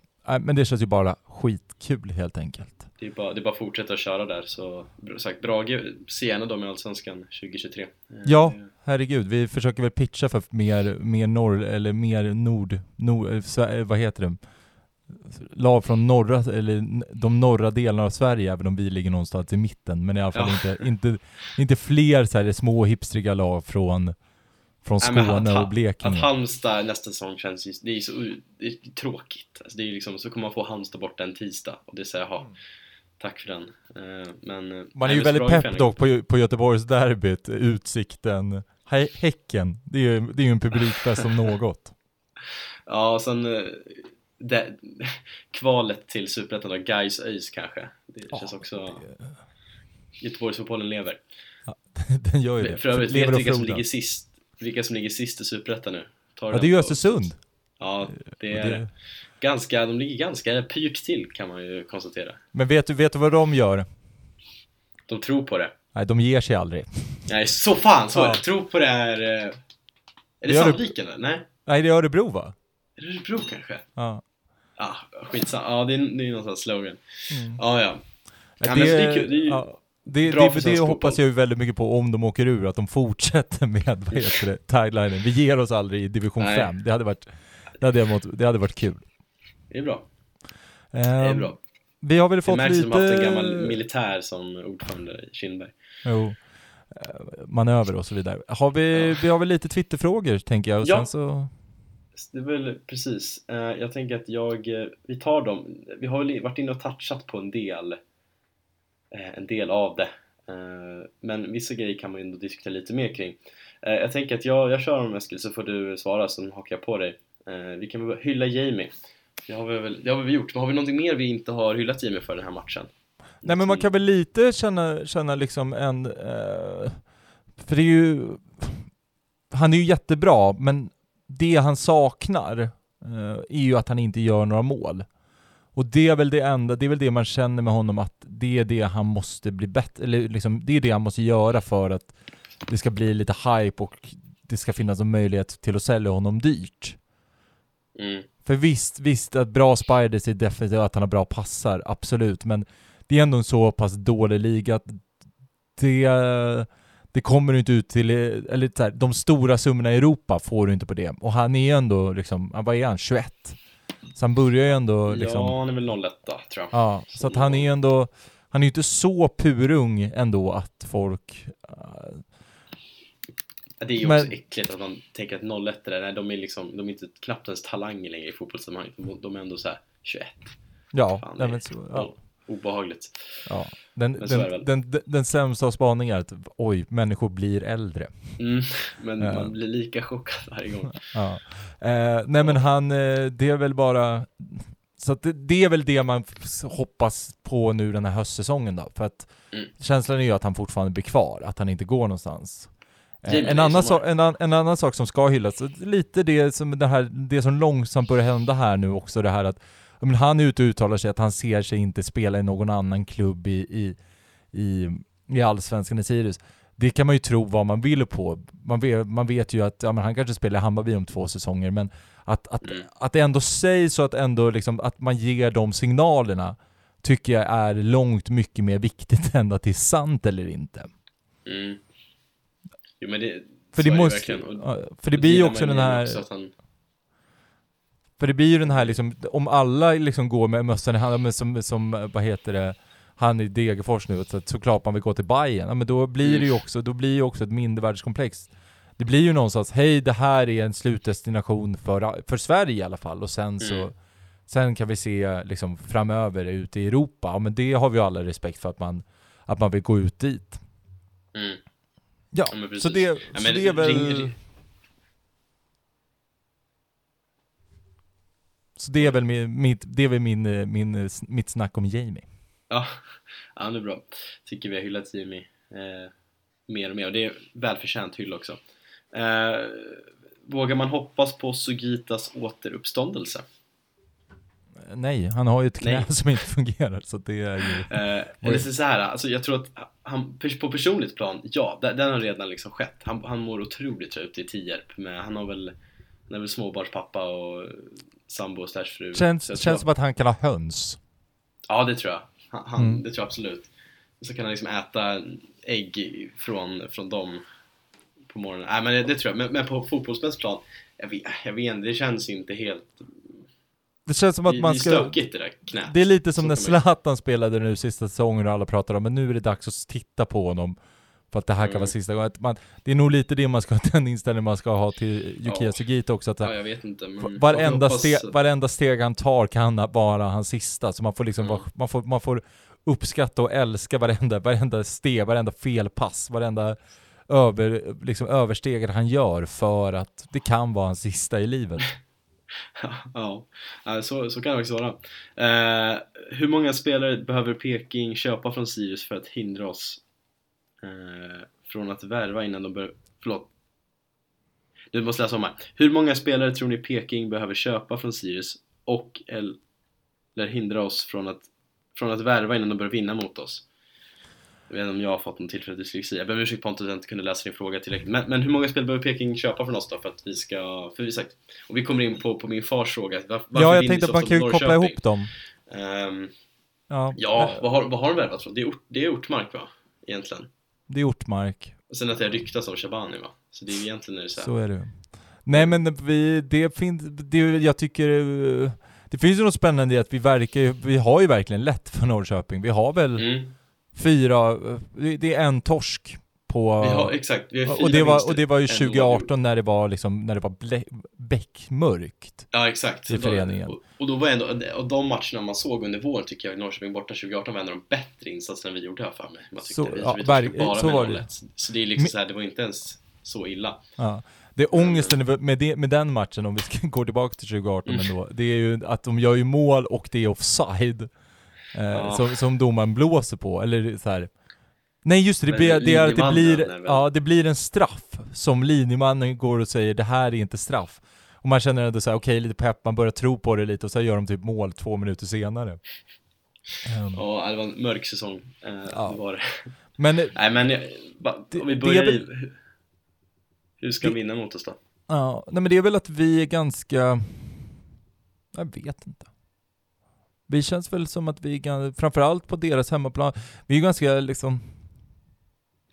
Speaker 2: men det känns ju bara skitkul helt enkelt.
Speaker 1: Det är bara, det är bara att fortsätta köra där. Så sagt, Brage, se gärna dem i Allsvenskan 2023. Eh,
Speaker 2: Ja, herregud, vi försöker väl pitcha för mer, mer norr, eller mer nord, nord eh, vad heter det? Lag från norra, eller de norra delarna av Sverige, även om vi ligger någonstans i mitten, men i alla fall
Speaker 1: Ja.
Speaker 2: inte, inte, inte fler så här små hipstriga lag från, från
Speaker 1: Nej,
Speaker 2: Skåne
Speaker 1: att-
Speaker 2: och Blekinge.
Speaker 1: Att Halmstad nästa säsong känns ju, det är så det är tråkigt. Alltså det är liksom, så kommer man få Halmstad borta en tisdag och det säger jaha, tack för den. Eh, Men eh,
Speaker 2: Man är
Speaker 1: nej,
Speaker 2: ju väldigt pepp dock på, på Göteborgsderbyt, Utsikten, Hä- Häcken. Det är ju det är ju en publikfest som något.
Speaker 1: Ja, och sen eh, det, kvalet till Superettan då, Gais ÖIS kanske. Det känns också, Göteborgsfotbollen lever.
Speaker 2: Den gör ju det.
Speaker 1: För övrigt,
Speaker 2: Lever
Speaker 1: vet vilka som ligger sist? Vilka som ligger sist i Superettan nu? Tar
Speaker 2: Ja, det är ju Östersund.
Speaker 1: Ja, det är
Speaker 2: det-
Speaker 1: ganska, de ligger ganska pyrt till kan man ju konstatera.
Speaker 2: Men vet du, vet du vad de gör?
Speaker 1: De tror på det.
Speaker 2: Nej, de ger sig aldrig.
Speaker 1: Nej, så fan! Så
Speaker 2: Ja.
Speaker 1: Tro på det här... eh, Är det
Speaker 2: det-
Speaker 1: Sandviken eller? Nej?
Speaker 2: Nej, det är Örebro va?
Speaker 1: Det Örebro kanske?
Speaker 2: Ja.
Speaker 1: Ah, skitsamma. Ja, det är, det är någon sån slogan.
Speaker 2: Mm.
Speaker 1: Ja, ja. Ja, det är kul. Det är ju
Speaker 2: ja, det,
Speaker 1: bra
Speaker 2: det,
Speaker 1: för
Speaker 2: det, hoppas jag ju väldigt mycket på om de åker ur, att de fortsätter med, vad heter det, taglinen. Vi ger oss aldrig i division
Speaker 1: Nej.
Speaker 2: 5. Det hade varit, det hade, mått, det hade varit kul.
Speaker 1: Det är bra. Det är
Speaker 2: Ehm,
Speaker 1: bra.
Speaker 2: Vi har väl
Speaker 1: Det
Speaker 2: fått
Speaker 1: märks
Speaker 2: lite...
Speaker 1: att de haft en gammal militär som ordförande i Kindberg.
Speaker 2: Jo. Eh, Manöver och så vidare. Har vi,
Speaker 1: Ja.
Speaker 2: vi har väl lite Twitterfrågor tänker jag, och
Speaker 1: Ja.
Speaker 2: sen så...
Speaker 1: Det är väl precis. Eh, jag tänker att jag, eh, vi tar dem. Vi har väl varit inne och touchat på en del, eh, en del av det. Men vissa grejer kan man ju ändå diskutera lite mer kring. Jag tänker att jag, jag kör om Eskil så får du svara, så hakar jag på dig. Vi kan väl hylla Jamie. Det har vi väl det har vi väl gjort, men har vi någonting mer vi inte har hyllat Jamie för den här matchen?
Speaker 2: Nej men man kan väl lite känna, känna liksom en... Eh, för det är ju... Han är ju jättebra, men det han saknar eh, är ju att han inte gör några mål. Och det är väl det enda, det är väl det man känner med honom att det är det han måste bli bättre, eller liksom det är det han måste göra för att det ska bli lite hype och det ska finnas en möjlighet till att sälja honom dyrt.
Speaker 1: Mm.
Speaker 2: För visst, visst att bra spiders är definitivt att han har bra passar, absolut, men det är ändå en så pass dålig liga att det, det kommer du inte ut till, eller så här, de stora summorna i Europa får du inte på det. Och han är ändå liksom, vad är han, 21? Så han börjar ju ändå liksom,
Speaker 1: Ja, han är väl 01 då, tror jag.
Speaker 2: ja, så att han är ändå, han är ju inte så purung ändå att folk, uh,
Speaker 1: Det är ju
Speaker 2: Men-
Speaker 1: också äckligt att man tänker att 01 är, nej, de är liksom, de är inte knappt ens talanger längre i fotbollssammanhang. De, de är ändå så här 21.
Speaker 2: ja,
Speaker 1: Fan,
Speaker 2: nej, men så, ja.
Speaker 1: Obehagligt.
Speaker 2: Ja. Den, den, den, den, sämsta av spaningar är att oj, människor blir äldre.
Speaker 1: Mm, men
Speaker 2: Ja.
Speaker 1: man blir lika chockad varje gång.
Speaker 2: Ja. Eh, nej men han, eh, det är väl bara, så det, det är väl det man hoppas på nu den här höstsäsongen då, för att
Speaker 1: Mm.
Speaker 2: känslan är ju att han fortfarande blir kvar, att han inte går någonstans. Eh, en, annan sak, en, an, en annan sak som ska hyllas, lite det som, det, här, det som långsamt börjar hända här nu också, det här att men han är ute och uttalar sig att han ser sig inte spela i någon annan klubb i, i, i, i allsvenskan i Sirius. Det kan man ju tro vad man vill på. Man vet, man vet ju att ja, men han kanske spelar i Hammarby om två säsonger, men att, att,
Speaker 1: Mm.
Speaker 2: att det ändå sägs så att, ändå liksom, att man ger de signalerna tycker jag är långt mycket mer viktigt än att det är sant eller inte.
Speaker 1: Mm. Jo men det,
Speaker 2: För det måste.
Speaker 1: Och-
Speaker 2: för det
Speaker 1: och
Speaker 2: blir ju också den här,
Speaker 1: också han,
Speaker 2: för det blir ju den här liksom, om alla liksom går med mössan i hand, men som, som, vad heter det, han i Degerfors nu, så såklart man vill gå till Bayern, ja, men då blir det ju
Speaker 1: Mm.
Speaker 2: också, då blir ju också ett mindervärdeskomplex. Det blir ju någonstans, hej det här är en slutdestination för, för Sverige i alla fall, och sen så
Speaker 1: Mm.
Speaker 2: Sen kan vi se liksom framöver ute i Europa, ja men det har vi alla respekt för att man, att man vill gå ut dit.
Speaker 1: mm.
Speaker 2: Ja,
Speaker 1: Ja,
Speaker 2: så det,
Speaker 1: Ja,
Speaker 2: så det är väl...
Speaker 1: ring- ring-
Speaker 2: Så det är väl mitt, det är väl min, eh, min, eh, mitt snack om Jamie.
Speaker 1: Ja, det är bra. Tycker vi har hyllat Jimmy eh, mer och mer och det är välförtjänt hyll också. Eh, vågar man hoppas på Sugitas återuppståndelse?
Speaker 2: Eh, Nej, han har ju ett knä
Speaker 1: Nej.
Speaker 2: som inte fungerar, så det är ju...
Speaker 1: Eh, eller så så här, alltså jag tror att han, på personligt plan, ja, den, har redan liksom skett. Han, han mår otroligt ute i Tierp, men han har väl, han är väl småbarnspappa och sambo slash fru.
Speaker 2: Känns,
Speaker 1: tror
Speaker 2: känns som att han kan ha höns.
Speaker 1: Ja, det tror jag. Han, han,
Speaker 2: Mm.
Speaker 1: Det tror jag absolut. Så kan han liksom äta ägg från, från dem på morgonen. Nej, men det, det tror jag. Men, men på fotbollsspelsplan, jag vet, jag vet inte, det känns inte helt...
Speaker 2: Det känns som att
Speaker 1: det,
Speaker 2: man
Speaker 1: det är
Speaker 2: ska...
Speaker 1: stökigt det där knät.
Speaker 2: Det är lite som
Speaker 1: Så
Speaker 2: när Zlatan spelade nu sista säsongen och alla pratar om men nu är det dags att titta på honom. För att det här kan
Speaker 1: Mm.
Speaker 2: vara sista gången. Man, det är nog lite det man ska ha, den inställningen man ska ha till Yukiya
Speaker 1: Ja.
Speaker 2: Sugita också. Att
Speaker 1: Ja, jag vet inte. Men
Speaker 2: Va- Varenda,
Speaker 1: hoppas-
Speaker 2: steg, varenda steg han tar kan vara hans sista, så man får liksom
Speaker 1: Mm.
Speaker 2: man, får, man får uppskatta och älska varenda, varenda steg, varenda felpass, varenda över, liksom översteg han gör för att det kan vara hans sista i livet.
Speaker 1: ja, så, så kan det faktiskt vara. Eh, hur många spelare behöver Peking köpa från Sirius för att hindra oss från att värva innan de börjar... Förlåt. Du måste läsa om här. Hur många spelare tror ni Peking behöver köpa från Sirius och eller hindra oss från att, från att värva innan de börjar vinna mot oss? Jag vet inte om jag har fått någon tillfällig dyslexi. Jag ber om ursäkt Pontus att jag inte kunde läsa din fråga tillräckligt. Men, men hur många spel behöver Peking köpa från oss då för att vi ska... För vi sagt, och vi kommer in på, på min fars fråga. Var,
Speaker 2: ja, jag tänkte att man kan ju koppla ihop dem.
Speaker 1: Ehm,
Speaker 2: Ja,
Speaker 1: ja,
Speaker 2: eh,
Speaker 1: vad har, vad har de värvat från? Det är, ort, det är Ortmark va? Egentligen.
Speaker 2: Det är Ortmark.
Speaker 1: Och sen att det har ryktats om Shabani va? Så det är egentligen är det så här.
Speaker 2: Så är det Nej men vi, det finns, det, jag tycker, eh, det finns ju något spännande i att vi verkar ju- vi har ju verkligen lätt för Norrköping. Vi har väl
Speaker 1: Mm.
Speaker 2: fyra, eh, det är en torsk på...
Speaker 1: Vi har, exakt, vi har
Speaker 2: och, det var, och det var ju
Speaker 1: en
Speaker 2: 2018 när det var liksom, när det var blä, beckmörkt.
Speaker 1: Ja exakt.
Speaker 2: i föreningen.
Speaker 1: Och, och då var ändå, och de matcherna man såg under våren tycker jag Norrköping borta 2018 var en av de bättre insatserna vi gjorde här för mig. Man
Speaker 2: Så-
Speaker 1: vi,
Speaker 2: ja,
Speaker 1: vi bara
Speaker 2: så var det.
Speaker 1: 0-1. Så det är liksom så här, det var inte ens så illa.
Speaker 2: Ja. Det är ångesten med, det, med den matchen, om vi ska gå tillbaka till 2018
Speaker 1: Mm.
Speaker 2: ändå, det är ju att de gör ju mål och det är offside. Eh,
Speaker 1: Ja.
Speaker 2: som, som domaren blåser på, eller så här. Nej just det, det, blir, det är att det blir, ja, det blir en straff som linjemannen går och säger det här är inte straff. Och man känner ändå såhär, okej lite pepp, man börjar tro på det lite och så gör de typ mål två minuter senare. Ehm,
Speaker 1: Ja, det var en mörk säsong. Eh,
Speaker 2: Ja.
Speaker 1: det var det.
Speaker 2: Men
Speaker 1: Nej men, jag, ba,
Speaker 2: Det-
Speaker 1: om vi
Speaker 2: det
Speaker 1: börjar
Speaker 2: är
Speaker 1: i... hur- ska
Speaker 2: Det-
Speaker 1: de vinna mot oss då?
Speaker 2: Ja, nej men det är väl att vi är ganska... Jag vet inte. Vi känns väl som att vi framförallt på deras hemmaplan, vi är ganska liksom...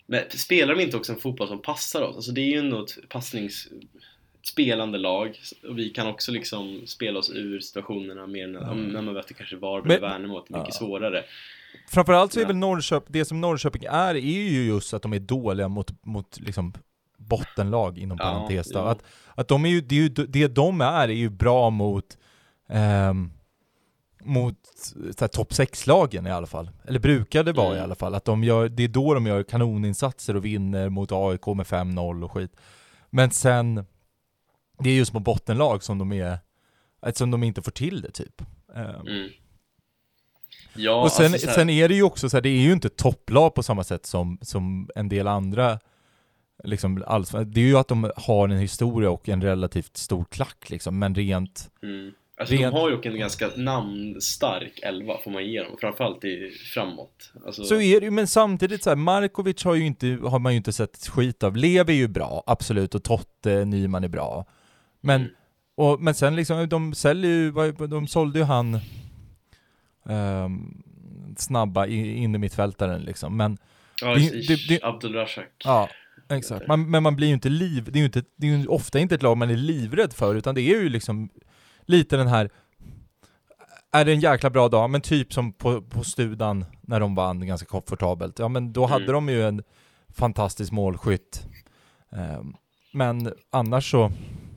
Speaker 1: Men spelar de inte också en fotboll som passar oss? Alltså det är ju ändå ett passnings... Ett spelande lag och vi kan också liksom spela oss ur situationerna mer när, om, när man möter kanske Varberg och Värnamo, att det är mycket
Speaker 2: Ja.
Speaker 1: svårare.
Speaker 2: Framförallt så är
Speaker 1: Ja.
Speaker 2: väl Norrköping, det som Norrköping är, är ju just att de är dåliga mot, mot liksom bottenlag inom
Speaker 1: Ja,
Speaker 2: parentes
Speaker 1: jo.
Speaker 2: Att, att de är ju, det, är ju, det de är, är ju bra mot ehm, mot topp 6-lagen i alla fall. Eller brukade vara mm. i alla fall. Att de gör, det är då de gör kanoninsatser och vinner mot AIK med 5-0 och skit. Men sen, det är just mot bottenlag som de är, som de inte får till det typ. Ehm. Mm. Ja, och sen, alltså sen är det ju också så här, det är ju inte topplag på samma sätt som, som en del andra liksom alls, det är ju att de har en historia och en relativt stor klack liksom, men rent
Speaker 1: mm. Alltså rent... de har ju en ganska namnstark elva får man ge dem, framförallt i framåt. Alltså...
Speaker 2: Så är det ju, men samtidigt så här, Markovic har, ju inte, har man ju inte sett skit av, Lev är ju bra, absolut, och Totte, Nyman är bra. Men, mm. och, men sen liksom, de säljer ju, de sålde ju han um, snabba innermittfältaren liksom, men
Speaker 1: Ja, det, det, det, Abdulrazak
Speaker 2: Ja, Exakt, man, men man blir ju inte liv, det är ju, inte, det är ju ofta inte ett lag man är livrädd för, utan det är ju liksom lite den här är det en jäkla bra dag, men typ som på, på Studan när de vann ganska komfortabelt, ja men då mm. hade de ju en fantastisk målskytt. Um, men annars så,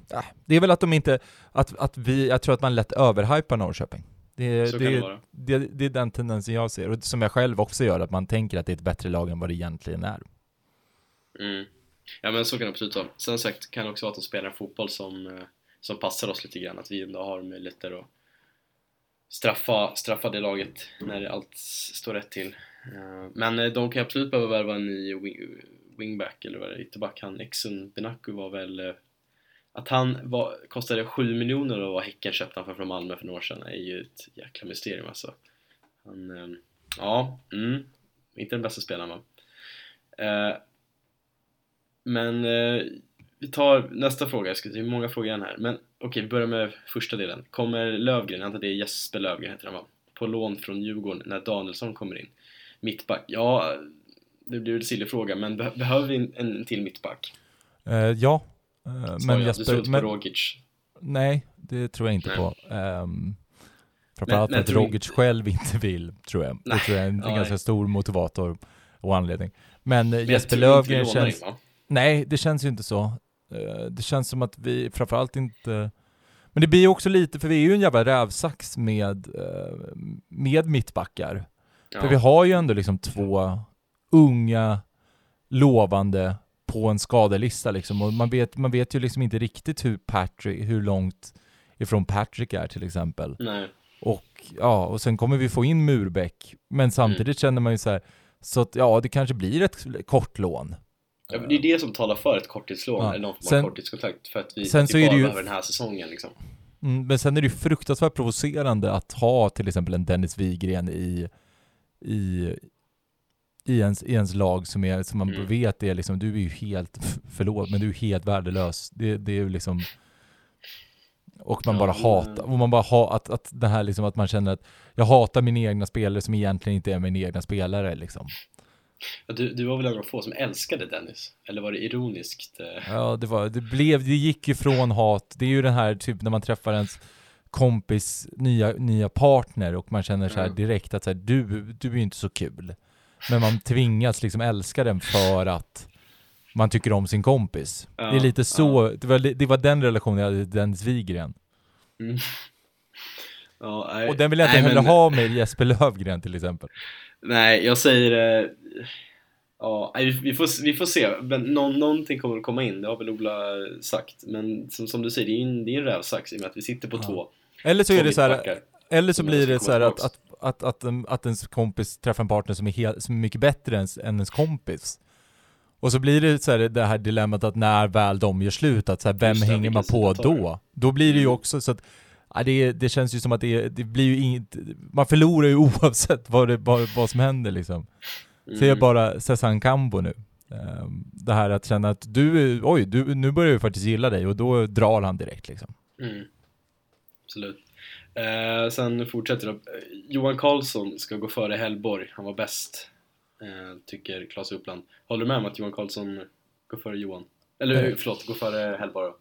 Speaker 2: ja, det är väl att de inte, att, att vi, jag tror att man lätt överhypar Norrköping. Det, det, det, det, det är den tendensen jag ser, och som jag själv också gör, att man tänker att det är ett bättre lag än vad det egentligen är.
Speaker 1: Mm. Ja men så kan det absolut vara. Sen sagt kan det också vara att de spelar fotboll som, eh, som passar oss lite grann, att vi ändå har möjligheter att straffa, straffa det laget när allt står rätt till. Eh, men eh, de kan absolut behöva värva en ny wingback, eller vad det är, ytterback. Han Exun Benaku var väl eh, att han var, kostade 7 miljoner och var Häcken köpte han från Malmö för några år sedan är ju ett jäkla mysterium alltså. Han, ja, mm, inte den bästa spelaren va. Men vi tar nästa fråga, jag ska se hur många frågor igen här. Men okej, okay, vi börjar med första delen. Kommer Lövgren, jag antar det är Jesper Lövgren heter han va? På lån från Djurgården när Danielsson kommer in. Mittback, ja, det blir en sillig fråga, men be behöver vi en, en till mittback?
Speaker 2: Uh, ja, uh, men
Speaker 1: Jesper... Du tror inte på Rogic?
Speaker 2: Nej, det tror jag inte nej. på. Um, Framförallt för att Rogic själv inte vill, tror jag. Nej. Det tror jag är en, en ganska stor motivator och anledning. Men, men Jesper Lövgren känns... In, Nej, det känns ju inte så. Eh, det känns som att vi framförallt inte... Men det blir ju också lite, för vi är ju en jävla rävsax med, eh, med mittbackar. Ja. För vi har ju ändå liksom två unga, lovande på en skadelista liksom. Och man vet, man vet ju liksom inte riktigt hur Patrick, hur långt ifrån Patrick är till exempel.
Speaker 1: Nej.
Speaker 2: Och ja, och sen kommer vi få in Murbeck, men samtidigt mm. känner man ju så här, så att ja, det kanske blir ett kort lån.
Speaker 1: Ja, det är det som talar för ett korttidslån ja. eller någon form av korttidskontrakt för att vi, sen att vi bara ju... behöver den här säsongen liksom.
Speaker 2: Mm, men sen är det ju fruktansvärt provocerande att ha till exempel en Dennis Wigren i, i, i, ens, i ens lag som, är, som man mm. vet är liksom, du är ju helt, förlåt, men du är helt värdelös. Det, det är ju liksom och man ja, bara hatar, och man bara ha, att, att det här liksom att man känner att jag hatar mina egna spelare som egentligen inte är mina egna spelare liksom.
Speaker 1: Du, du var väl en av de få som älskade Dennis? Eller var det ironiskt?
Speaker 2: Eh? Ja, det var, det blev, det gick ju från hat, det är ju den här typ när man träffar ens kompis nya, nya partner och man känner så här direkt att så här, du, du är ju inte så kul. Men man tvingas liksom älska den för att man tycker om sin kompis. Ja, det är lite så, ja. det, var, det var den relationen jag hade till Dennis Wigren. Mm. Ja, och den vill jag inte heller men... ha med Jesper Lövgren till exempel.
Speaker 1: Nej, jag säger eh, Ja, vi får, vi får se. Men nå, någonting kommer att komma in, det har väl Ola sagt. Men som, som du säger, det är en, det är en rävsax i och med att vi sitter på ja. två
Speaker 2: Eller så är det så här, eller så blir det så här att, att, att, att, att ens kompis träffar en partner som är, helt, som är mycket bättre än, än ens kompis. Och så blir det så här, det här dilemmat att när väl de gör slut, att så här, vem det, hänger man på då? Då blir det ju mm. också så att Ja, det, det känns ju som att det, det blir ju inget, man förlorar ju oavsett vad, det, vad, vad som händer liksom. Mm. Ser bara Cezanne Cambo nu. Ehm, det här att känna att du, oj, du, nu börjar jag faktiskt gilla dig och då drar han direkt liksom.
Speaker 1: Mm. Absolut. Eh, sen fortsätter det. Johan Karlsson ska gå före Hellborg, han var bäst. Eh, tycker Claes Uppland. Håller du med om att Johan Karlsson går före Johan? Eller Nej. förlåt, går före Hellborg då?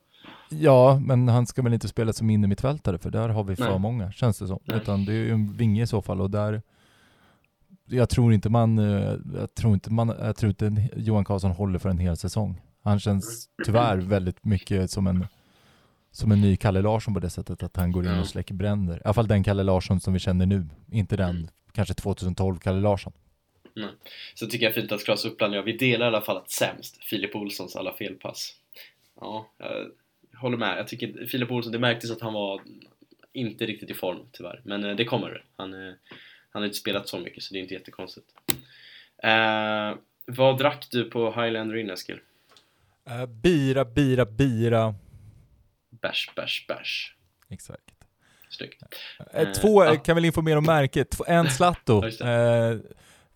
Speaker 2: Ja, men han ska väl inte spela som innermittfältare för där har vi för Nej. många, känns det som. Nej. Utan det är ju en vinge i så fall och där jag tror inte man, eh, jag tror inte man, jag tror inte Johan Karlsson håller för en hel säsong. Han känns tyvärr väldigt mycket som en, som en ny Kalle Larsson på det sättet att han går in och släcker bränder. I alla fall den Kalle Larsson som vi känner nu, inte den
Speaker 1: Mm.
Speaker 2: kanske 2012 Kalle Larsson.
Speaker 1: Så tycker jag fint att Claes Uppland och jag, vi delar i alla fall att sämst Filip Olssons alla felpass. Ja, jag håller med. Jag tycker Filip Olsson, det märktes att han var inte riktigt i form tyvärr. Men eh, det kommer. Han, eh, han har inte spelat så mycket så det är inte jättekonstigt. Eh, vad drack du på Highlander Inn Eskil?
Speaker 2: Uh, bira, bira, bira.
Speaker 1: Bärs, bärs, bärs.
Speaker 2: Exakt.
Speaker 1: Snyggt.
Speaker 2: Eh, två,
Speaker 1: ja.
Speaker 2: kan väl informera om märket. Två, en Slatto,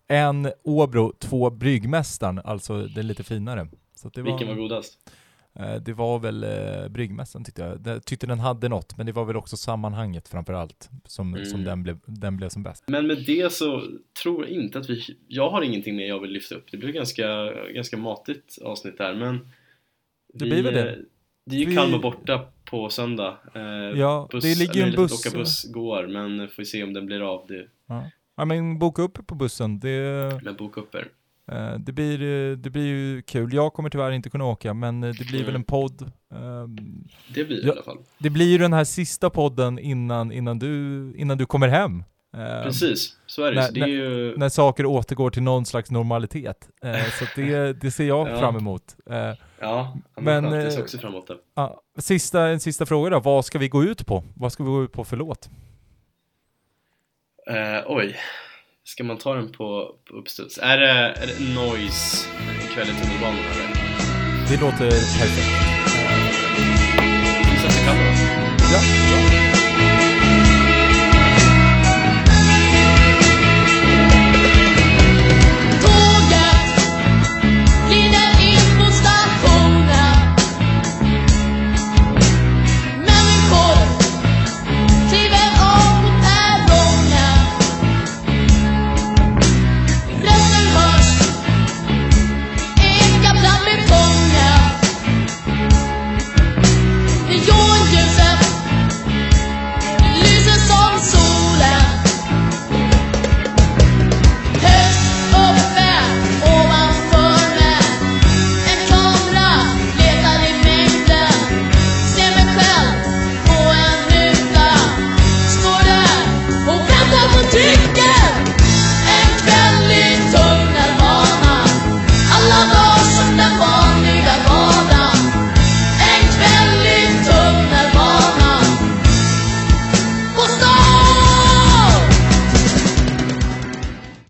Speaker 2: en Åbro, två Bryggmästaren, alltså det lite finare. Så det var,
Speaker 1: Vilken var godast?
Speaker 2: Eh, det var väl eh, Bryggmästaren tyckte jag. Jag tyckte den hade något, men det var väl också sammanhanget framför allt som,
Speaker 1: Mm.
Speaker 2: som den, blev, den blev som bäst.
Speaker 1: Men med det så tror jag inte att vi... Jag har ingenting mer jag vill lyfta upp. Det blir ganska, ganska matigt avsnitt här, men...
Speaker 2: Det blir väl det.
Speaker 1: eh, Det är ju
Speaker 2: Vi-
Speaker 1: Kalmar borta på söndag.
Speaker 2: Ja,
Speaker 1: buss,
Speaker 2: det ligger ju en
Speaker 1: möjligt att
Speaker 2: buss.
Speaker 1: åka buss går, men får vi se om den blir av. Det,
Speaker 2: Ja, men boka upp på bussen. Det,
Speaker 1: med boka upp er.
Speaker 2: Eh, det, blir, eh, det blir ju kul. Jag kommer tyvärr inte kunna åka, men eh, det blir väl
Speaker 1: Mm.
Speaker 2: en podd. Ehm,
Speaker 1: Det blir det i alla fall.
Speaker 2: Det blir ju den här sista podden innan, innan, du, innan du kommer hem. Ehm,
Speaker 1: Precis, så är det.
Speaker 2: när-
Speaker 1: det är ju...
Speaker 2: När saker återgår till någon slags normalitet. Så det, det ser jag
Speaker 1: Ja.
Speaker 2: fram emot.
Speaker 1: Ja,
Speaker 2: Men,
Speaker 1: men. Jag ser också fram emot det.
Speaker 2: ja, sista, en sista fråga då. Vad ska vi gå ut på? Vad ska vi gå ut på för låt?
Speaker 1: Eh, oj, ska man ta den på, på uppstuds? Är det, är det Noise, Kväll i tunnelbanan eller?
Speaker 2: Det låter perfekt.
Speaker 1: Vi sätter Kalmar.
Speaker 2: Ja, bra.